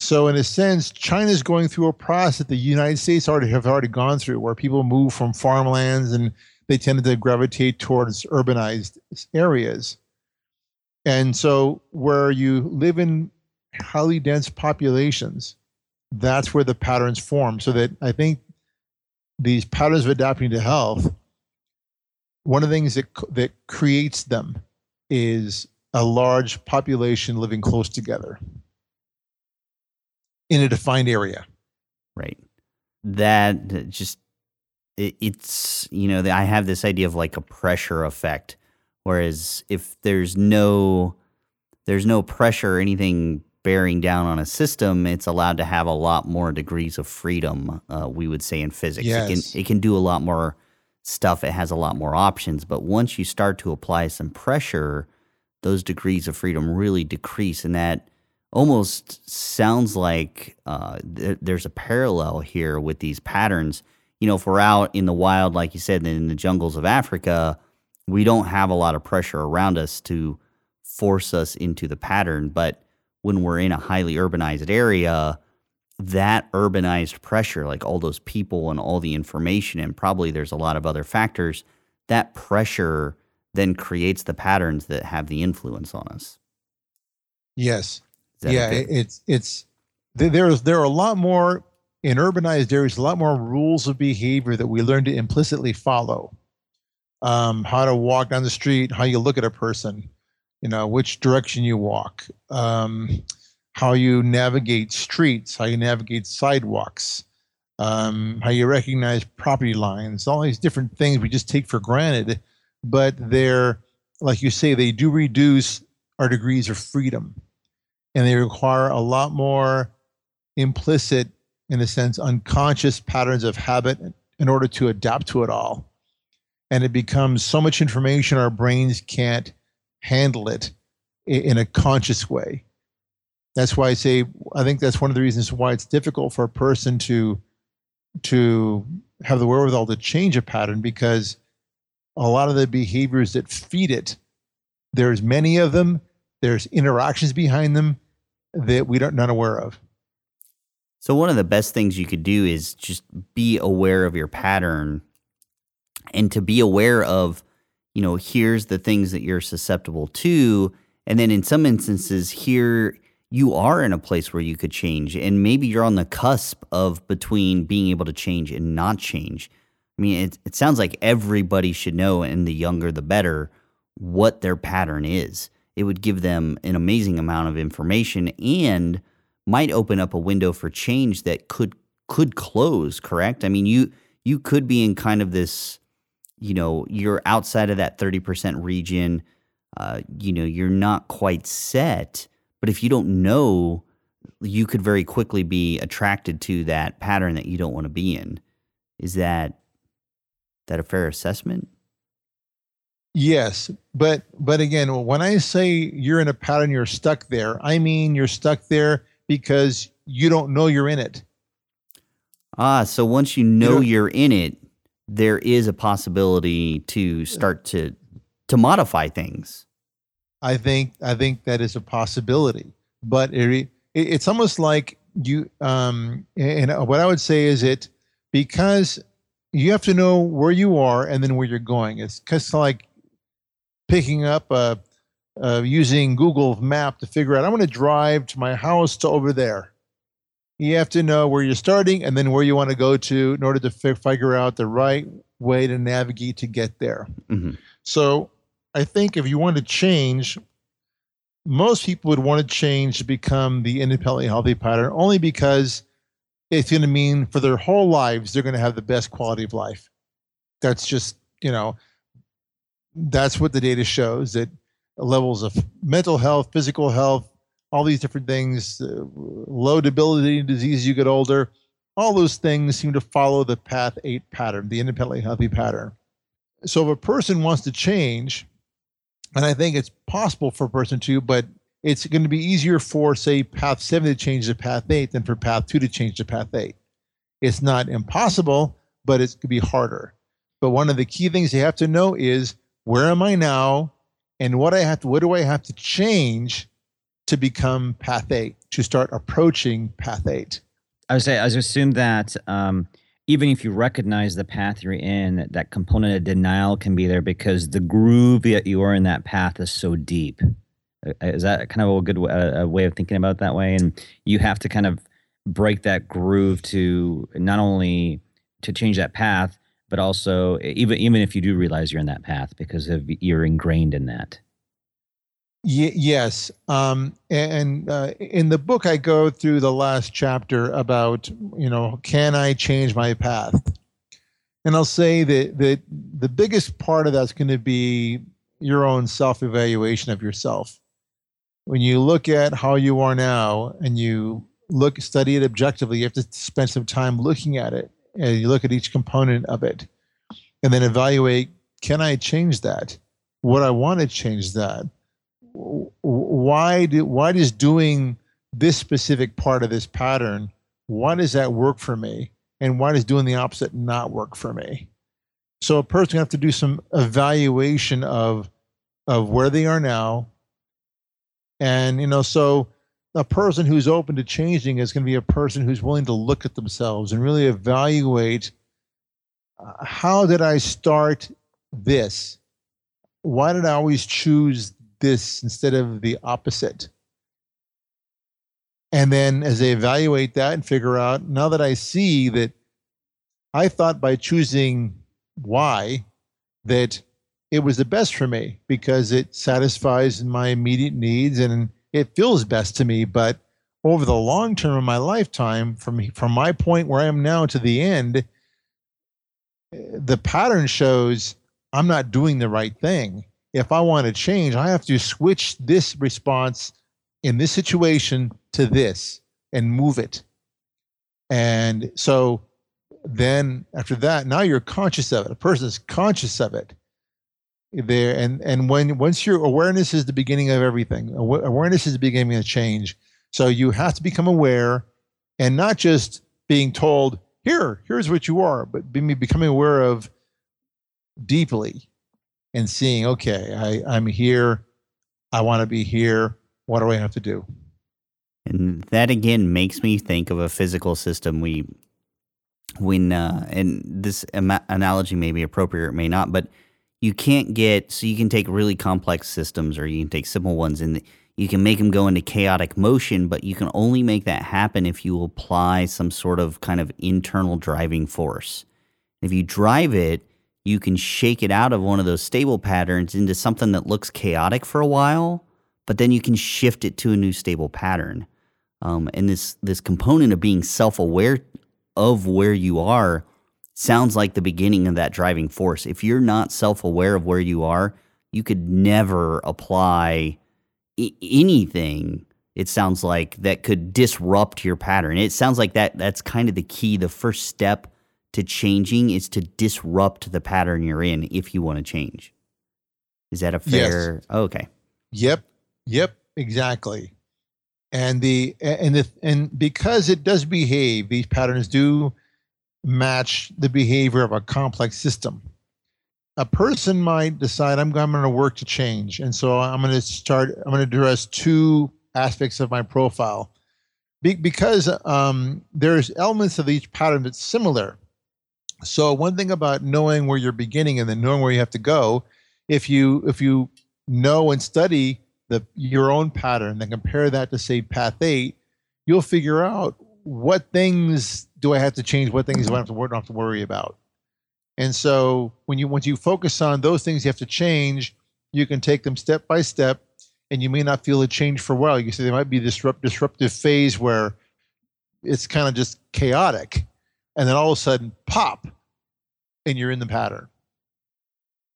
So, in a sense, China is going through a process that the United States already have already gone through, where people move from farmlands and they tended to gravitate towards urbanized areas. And so, where you live in highly dense populations, that's where the patterns form. So that I think these patterns of adapting to health, one of the things that that creates them is a large population living close together in a defined area. Right. That just it, it's you know I have this idea of like a pressure effect, whereas if there's no there's no pressure or anything bearing down on a system, it's allowed to have a lot more degrees of freedom. Uh, we would say in physics, yes. it can it can do a lot more stuff. It has a lot more options. But once you start to apply some pressure, those degrees of freedom really decrease, and that almost sounds like uh, th- there's a parallel here with these patterns. You know, if we're out in the wild, like you said, in the jungles of Africa, we don't have a lot of pressure around us to force us into the pattern. But when we're in a highly urbanized area, that urbanized pressure, like all those people and all the information, and probably there's a lot of other factors, that pressure then creates the patterns that have the influence on us. Yes. Yeah, it's it's there's there are a lot more in urbanized areas, a lot more rules of behavior that we learn to implicitly follow. Um, how to walk down the street, how you look at a person, you know which direction you walk um, how you navigate streets how you navigate sidewalks um, how you recognize property lines all these different things we just take for granted but they're like you say they do reduce our degrees of freedom and they require a lot more implicit in a sense unconscious patterns of habit in order to adapt to it all and it becomes so much information our brains can't handle it in a conscious way. That's why I say I think that's one of the reasons why it's difficult for a person to to have the wherewithal to change a pattern because a lot of the behaviors that feed it, there's many of them, there's interactions behind them that we don't not aware of. So one of the best things you could do is just be aware of your pattern and to be aware of you know, here's the things that you're susceptible to. And then in some instances, here you are in a place where you could change. And maybe you're on the cusp of between being able to change and not change. I mean, it, it sounds like everybody should know, and the younger the better, what their pattern is. It would give them an amazing amount of information and might open up a window for change that could could close, correct? I mean, you you could be in kind of this you know you're outside of that 30% region uh, you know you're not quite set but if you don't know you could very quickly be attracted to that pattern that you don't want to be in. Is that that a fair assessment? Yes but but again when i say you're in a pattern you're stuck there i mean you're stuck there because you don't know you're in it. Ah so once you know you you're in it there is a possibility to start to to modify things. I think I think that is a possibility, but it, it's almost like you. Um, and what I would say is it because you have to know where you are and then where you're going. It's just like picking up a, uh, using Google Map to figure out. I want to drive to my house to over there you have to know where you're starting and then where you want to go to in order to figure out the right way to navigate to get there. Mm-hmm. So I think if you want to change, most people would want to change to become the independently healthy pattern only because it's going to mean for their whole lives they're going to have the best quality of life. That's just, you know, that's what the data shows that levels of mental health, physical health, all these different things, uh, low debilitating disease you get older, all those things seem to follow the path eight pattern, the independently healthy pattern. So if a person wants to change, and I think it's possible for person two, but it's going to be easier for, say, path seven to change to path eight than for path two to change to path eight. It's not impossible, but it could be harder. But one of the key things you have to know is where am I now, and what I have to, what do I have to change to become path eight to start approaching path eight. I would say I assume that um, even if you recognize the path you're in, that component of denial can be there because the groove that you are in that path is so deep. Is that kind of a good uh, way of thinking about that way? And you have to kind of break that groove to not only to change that path, but also even even if you do realize you're in that path because of you're ingrained in that. Y- yes. Um, and uh, in the book, I go through the last chapter about, you know, can I change my path? And I'll say that, that the biggest part of that's going to be your own self evaluation of yourself. When you look at how you are now and you look, study it objectively, you have to spend some time looking at it and you look at each component of it and then evaluate can I change that? Would I want to change that? Why do why does doing this specific part of this pattern why does that work for me? And why does doing the opposite not work for me? So a person have to do some evaluation of of where they are now. And you know so a person who's open to changing is going to be a person who's willing to look at themselves and really evaluate uh, how did i start this? Why did i always choose this instead of the opposite. And then as they evaluate that and figure out, now that I see that I thought by choosing Y that it was the best for me because it satisfies my immediate needs and it feels best to me. But over the long term of my lifetime, from from my point where I am now to the end, eh, the pattern shows I'm not doing the right thing if I want to change, I have to switch this response in this situation to this and move it. And so then after that, now you're conscious of it. A person is conscious of it. There and and when once your awareness is the beginning of everything, awareness is the beginning of change. So you have to become aware and not just being told, here, here's what you are, but be, becoming aware of deeply and seeing, okay, I, I'm here. I want to be here. What do I have to do? And that again makes me think of a physical system. We, when, uh, and this analogy may be appropriate, or may not, but you can't get, so you can take really complex systems or you can take simple ones and you can make them go into chaotic motion, but you can only make that happen if you apply some sort of kind of internal driving force. If you drive it, you can shake it out of one of those stable patterns into something that looks chaotic for a while, but then you can shift it to a new stable pattern. Um, and this this component of being self aware of where you are sounds like the beginning of that driving force. If you're not self aware of where you are, you could never apply I- anything. It sounds like that could disrupt your pattern. It sounds like that that's kind of the key, the first step to changing is to disrupt the pattern you're in if you want to change. Is that a fair? Yes. Oh, okay. Yep. Yep. Exactly. And the and the and because it does behave, these patterns do match the behavior of a complex system. A person might decide I'm, I'm going to work to change, and so I'm going to start. I'm going to address two aspects of my profile, Be, because um, there's elements of each pattern that's similar so one thing about knowing where you're beginning and then knowing where you have to go, if you if you know and study the your own pattern, then compare that to say path eight, you'll figure out what things do I have to change, what things do I have to, don't have to worry about. And so when you once you focus on those things you have to change, you can take them step by step and you may not feel a change for a while. You say there might be this disrupt, disruptive phase where it's kind of just chaotic, and then all of a sudden, pop, and you're in the pattern.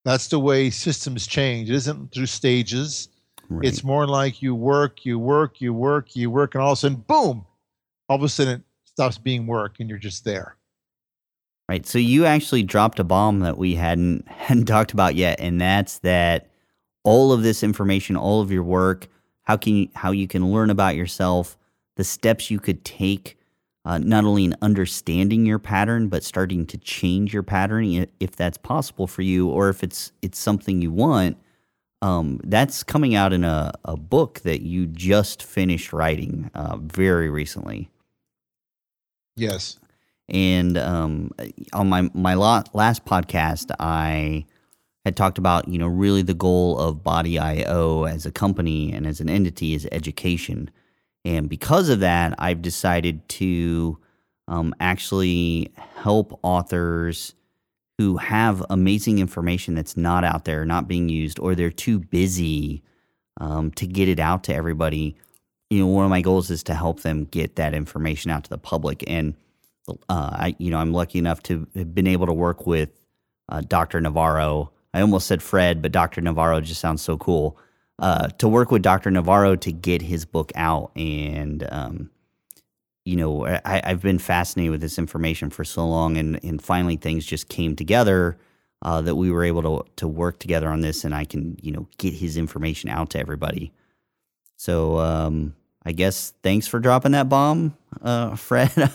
That's the way systems change. It isn't through stages. Right. It's more like you work, you work, you work, you work, and all of a sudden, boom, all of a sudden it stops being work and you're just there. Right. So you actually dropped a bomb that we hadn't hadn't talked about yet, and that's that all of this information, all of your work, how can you, how you can learn about yourself, the steps you could take, uh, not only in understanding your pattern, but starting to change your pattern if that's possible for you, or if it's it's something you want. Um, that's coming out in a, a book that you just finished writing uh, very recently. Yes. And um, on my my last podcast, I had talked about you know really the goal of Body IO as a company and as an entity is education, and because of that, I've decided to um, actually help authors who have amazing information that's not out there, not being used, or they're too busy um, to get it out to everybody. You know, one of my goals is to help them get that information out to the public and uh, I, you know, I'm lucky enough to have been able to work with uh, Dr. Navarro. I almost said Fred, but Dr. Navarro just sounds so cool. Uh, to work with Dr. Navarro to get his book out, and um, you know, I, have been fascinated with this information for so long, and and finally things just came together uh, that we were able to to work together on this, and I can you know get his information out to everybody. So um, I guess thanks for dropping that bomb, uh, Fred.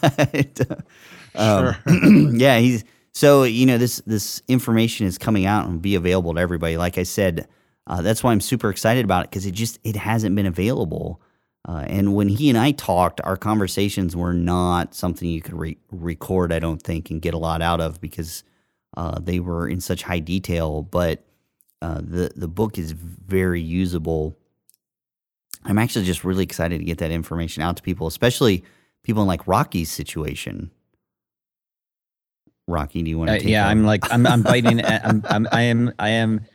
um, yeah, he's so you know this this information is coming out and be available to everybody. Like I said, uh, that's why I'm super excited about it because it just it hasn't been available. Uh, and when he and I talked, our conversations were not something you could re- record, I don't think, and get a lot out of because uh, they were in such high detail. But uh, the the book is very usable I'm actually just really excited to get that information out to people, especially people in like Rocky's situation. Rocky, do you want to? Uh, yeah, I'm like I'm I'm biting. I'm, I'm I am I am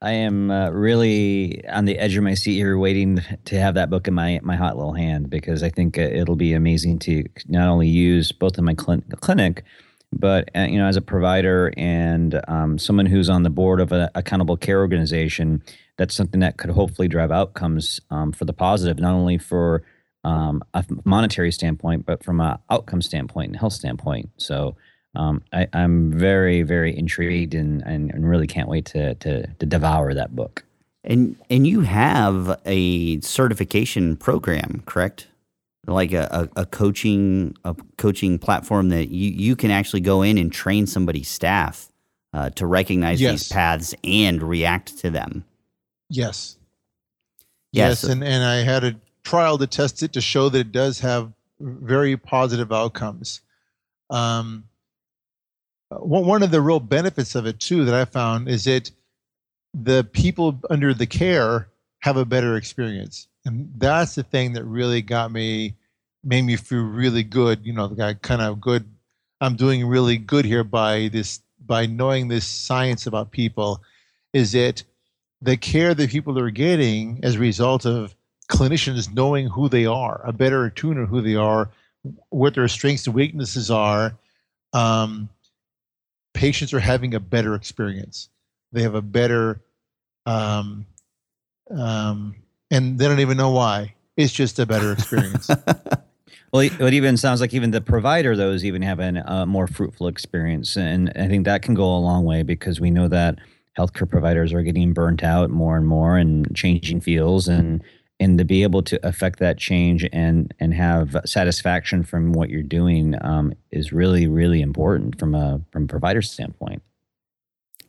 I am uh, really on the edge of my seat here, waiting to have that book in my my hot little hand because I think uh, it'll be amazing to not only use both in my cl- clinic, but uh, you know as a provider and um, someone who's on the board of an accountable care organization that's something that could hopefully drive outcomes um, for the positive, not only for um, a monetary standpoint, but from an outcome standpoint and health standpoint. So um, I, am very, very intrigued and, and, and, really can't wait to, to, to devour that book. And and you have a certification program, correct? Like a, a, a coaching a coaching platform that you, you can actually go in and train somebody's staff uh, to recognize yes. these paths and react to them. Yes. Yes, and, and I had a trial to test it to show that it does have very positive outcomes. Um, one of the real benefits of it too that I found is that the people under the care have a better experience, and that's the thing that really got me, made me feel really good. You know, guy kind of good. I'm doing really good here by this by knowing this science about people. Is that the care that people are getting as a result of clinicians knowing who they are, a better attuner who they are, what their strengths and weaknesses are, um, patients are having a better experience. They have a better, um, um, and they don't even know why. It's just a better experience. well, it even sounds like even the provider, though, is even having a more fruitful experience, and I think that can go a long way because we know that healthcare providers are getting burnt out more and more and changing fields and and to be able to affect that change and and have satisfaction from what you're doing um, is really really important from a from a provider standpoint.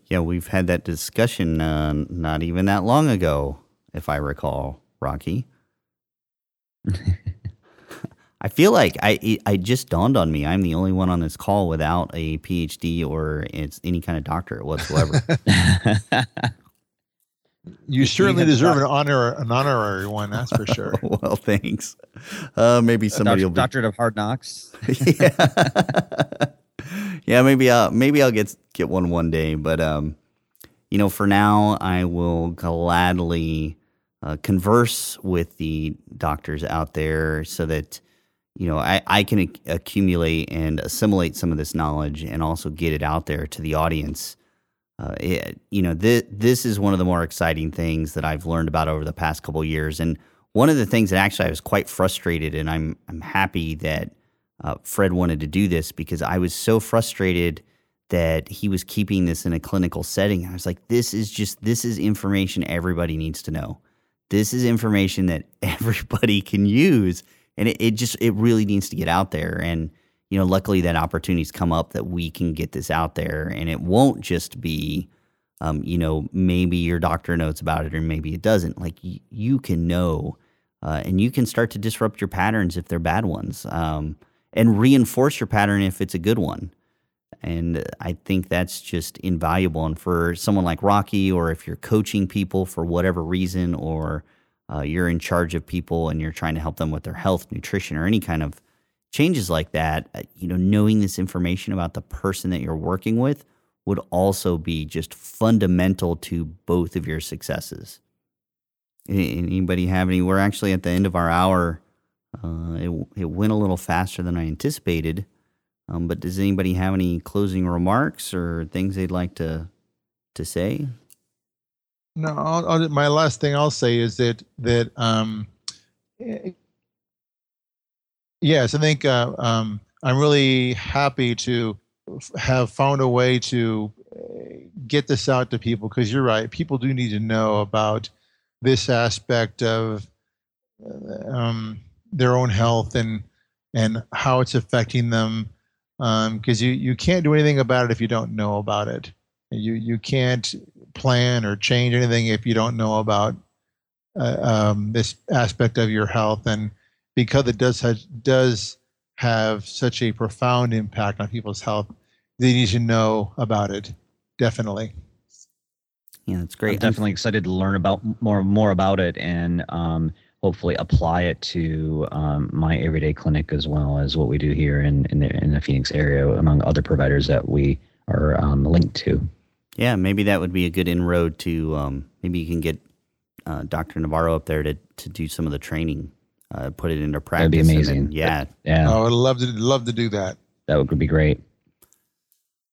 Yeah, we've had that discussion uh, not even that long ago, if I recall, Rocky. I feel like I it, I just dawned on me I'm the only one on this call without a PhD or it's any kind of doctorate whatsoever. you certainly deserve an honor an honorary one, that's for sure. well, thanks. Uh, maybe somebody will be doctorate of hard knocks. yeah. yeah, maybe I'll maybe I'll get get one one day, but um, you know, for now I will gladly uh, converse with the doctors out there so that you know I, I can ac- accumulate and assimilate some of this knowledge and also get it out there to the audience. Uh, it, you know, th- this is one of the more exciting things that I've learned about over the past couple years. And one of the things that actually I was quite frustrated, and I'm I'm happy that uh, Fred wanted to do this because I was so frustrated that he was keeping this in a clinical setting. I was like, this is just this is information everybody needs to know. This is information that everybody can use, and it, it just it really needs to get out there. And you know, luckily that opportunities come up that we can get this out there, and it won't just be. Um, you know, maybe your doctor knows about it or maybe it doesn't. Like y- you can know, uh, and you can start to disrupt your patterns if they're bad ones, um, and reinforce your pattern if it's a good one. And I think that's just invaluable. And for someone like Rocky, or if you're coaching people for whatever reason, or uh, you're in charge of people and you're trying to help them with their health, nutrition, or any kind of changes like that, uh, you know, knowing this information about the person that you're working with would also be just fundamental to both of your successes. Anybody have any? We're actually at the end of our hour. Uh, it, it went a little faster than I anticipated. Um, but does anybody have any closing remarks or things they'd like to to say? No, I'll, I'll, my last thing I'll say is that that um, yes, I think uh, um, I'm really happy to have found a way to uh, get this out to people because you're right. People do need to know about this aspect of uh, um, their own health and and how it's affecting them because um, you you can't do anything about it if you don't know about it. You you can't plan or change anything if you don't know about uh, um, this aspect of your health, and because it does have, does have such a profound impact on people's health, they need to know about it. Definitely. Yeah, that's great. I'm definitely excited to learn about more more about it and um, hopefully apply it to um, my everyday clinic as well as what we do here in in the, in the Phoenix area, among other providers that we are um, linked to. Yeah, maybe that would be a good inroad to. Um, maybe you can get uh, Dr. Navarro up there to to do some of the training, uh, put it into practice. That'd be amazing. Then, yeah, yeah. Oh, I would love to love to do that. That would be great.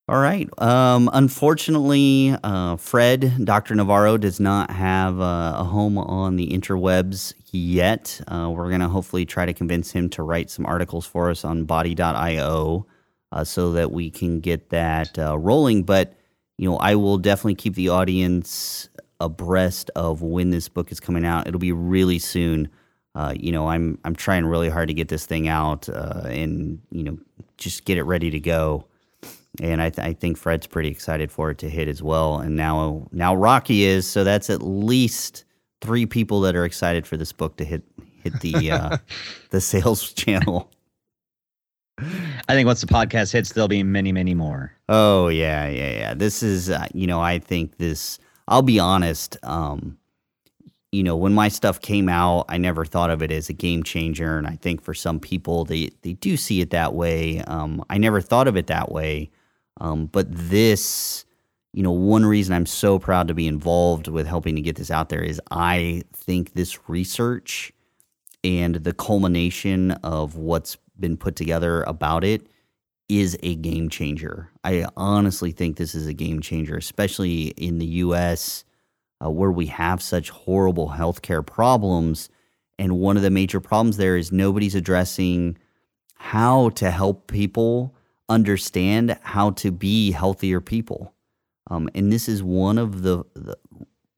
All right. Um, unfortunately, uh, Fred, Dr. Navarro, does not have uh, a home on the interwebs yet. Uh, we're going to hopefully try to convince him to write some articles for us on body.io uh, so that we can get that uh, rolling. But, you know, I will definitely keep the audience abreast of when this book is coming out. It'll be really soon. Uh, you know, I'm I'm trying really hard to get this thing out and you know just get it ready to go and I, th- I, think Fred's pretty excited for it to hit as well. And now now Rocky is, so that's at least three people that are excited for this book to hit hit the uh, the sales channel. I think once the podcast hits, there'll be many, many more. Oh yeah, yeah, yeah. This is, uh, you know, I think this. I'll be honest. Um, you know, when my stuff came out, I never thought of it as a game changer, and I think for some people, they they do see it that way. Um, I never thought of it that way. Um, but this, you know, one reason I'm so proud to be involved with helping to get this out there is I think this research and the culmination of what's been put together about it is a game changer. I honestly think this is a game changer, especially in the US uh, where we have such horrible healthcare problems. And one of the major problems there is nobody's addressing how to help people understand how to be healthier people. Um, and this is one of the, the,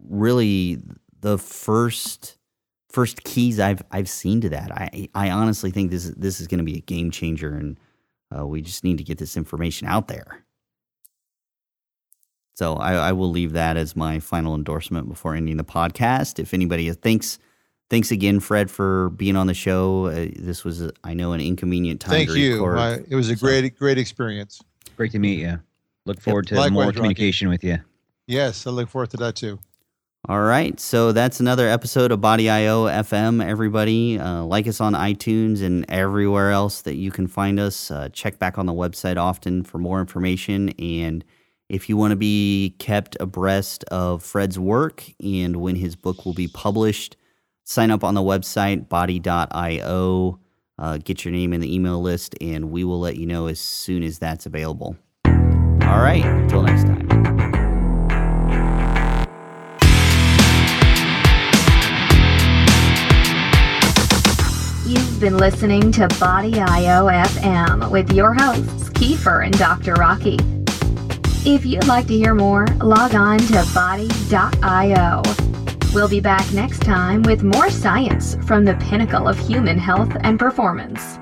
really the first first keys I've I've seen to that. I I honestly think this is this is going to be a game changer, and uh, we just need to get this information out there. So I, I will leave that as my final endorsement before ending the podcast. If anybody thinks thanks again, Fred, for being on the show. Uh, this was, I know, an inconvenient time. Thank you. My, it was a so, great, great experience. Great to meet you. Look forward to Likewise, more communication Rocky. with you. Yes, I look forward to that too. All right, so that's another episode of Body IO FM. Everybody, uh, like us on iTunes and everywhere else that you can find us. Uh, check back on the website often for more information. And if you want to be kept abreast of Fred's work and when his book will be published, sign up on the website body.io. Uh, get your name in the email list, and we will let you know as soon as that's available. All right, until next time. You've been listening to Body IO FM with your hosts, Kiefer and Dr. Rocky. If you'd like to hear more, log on to body.io. We'll be back next time with more science from the pinnacle of human health and performance.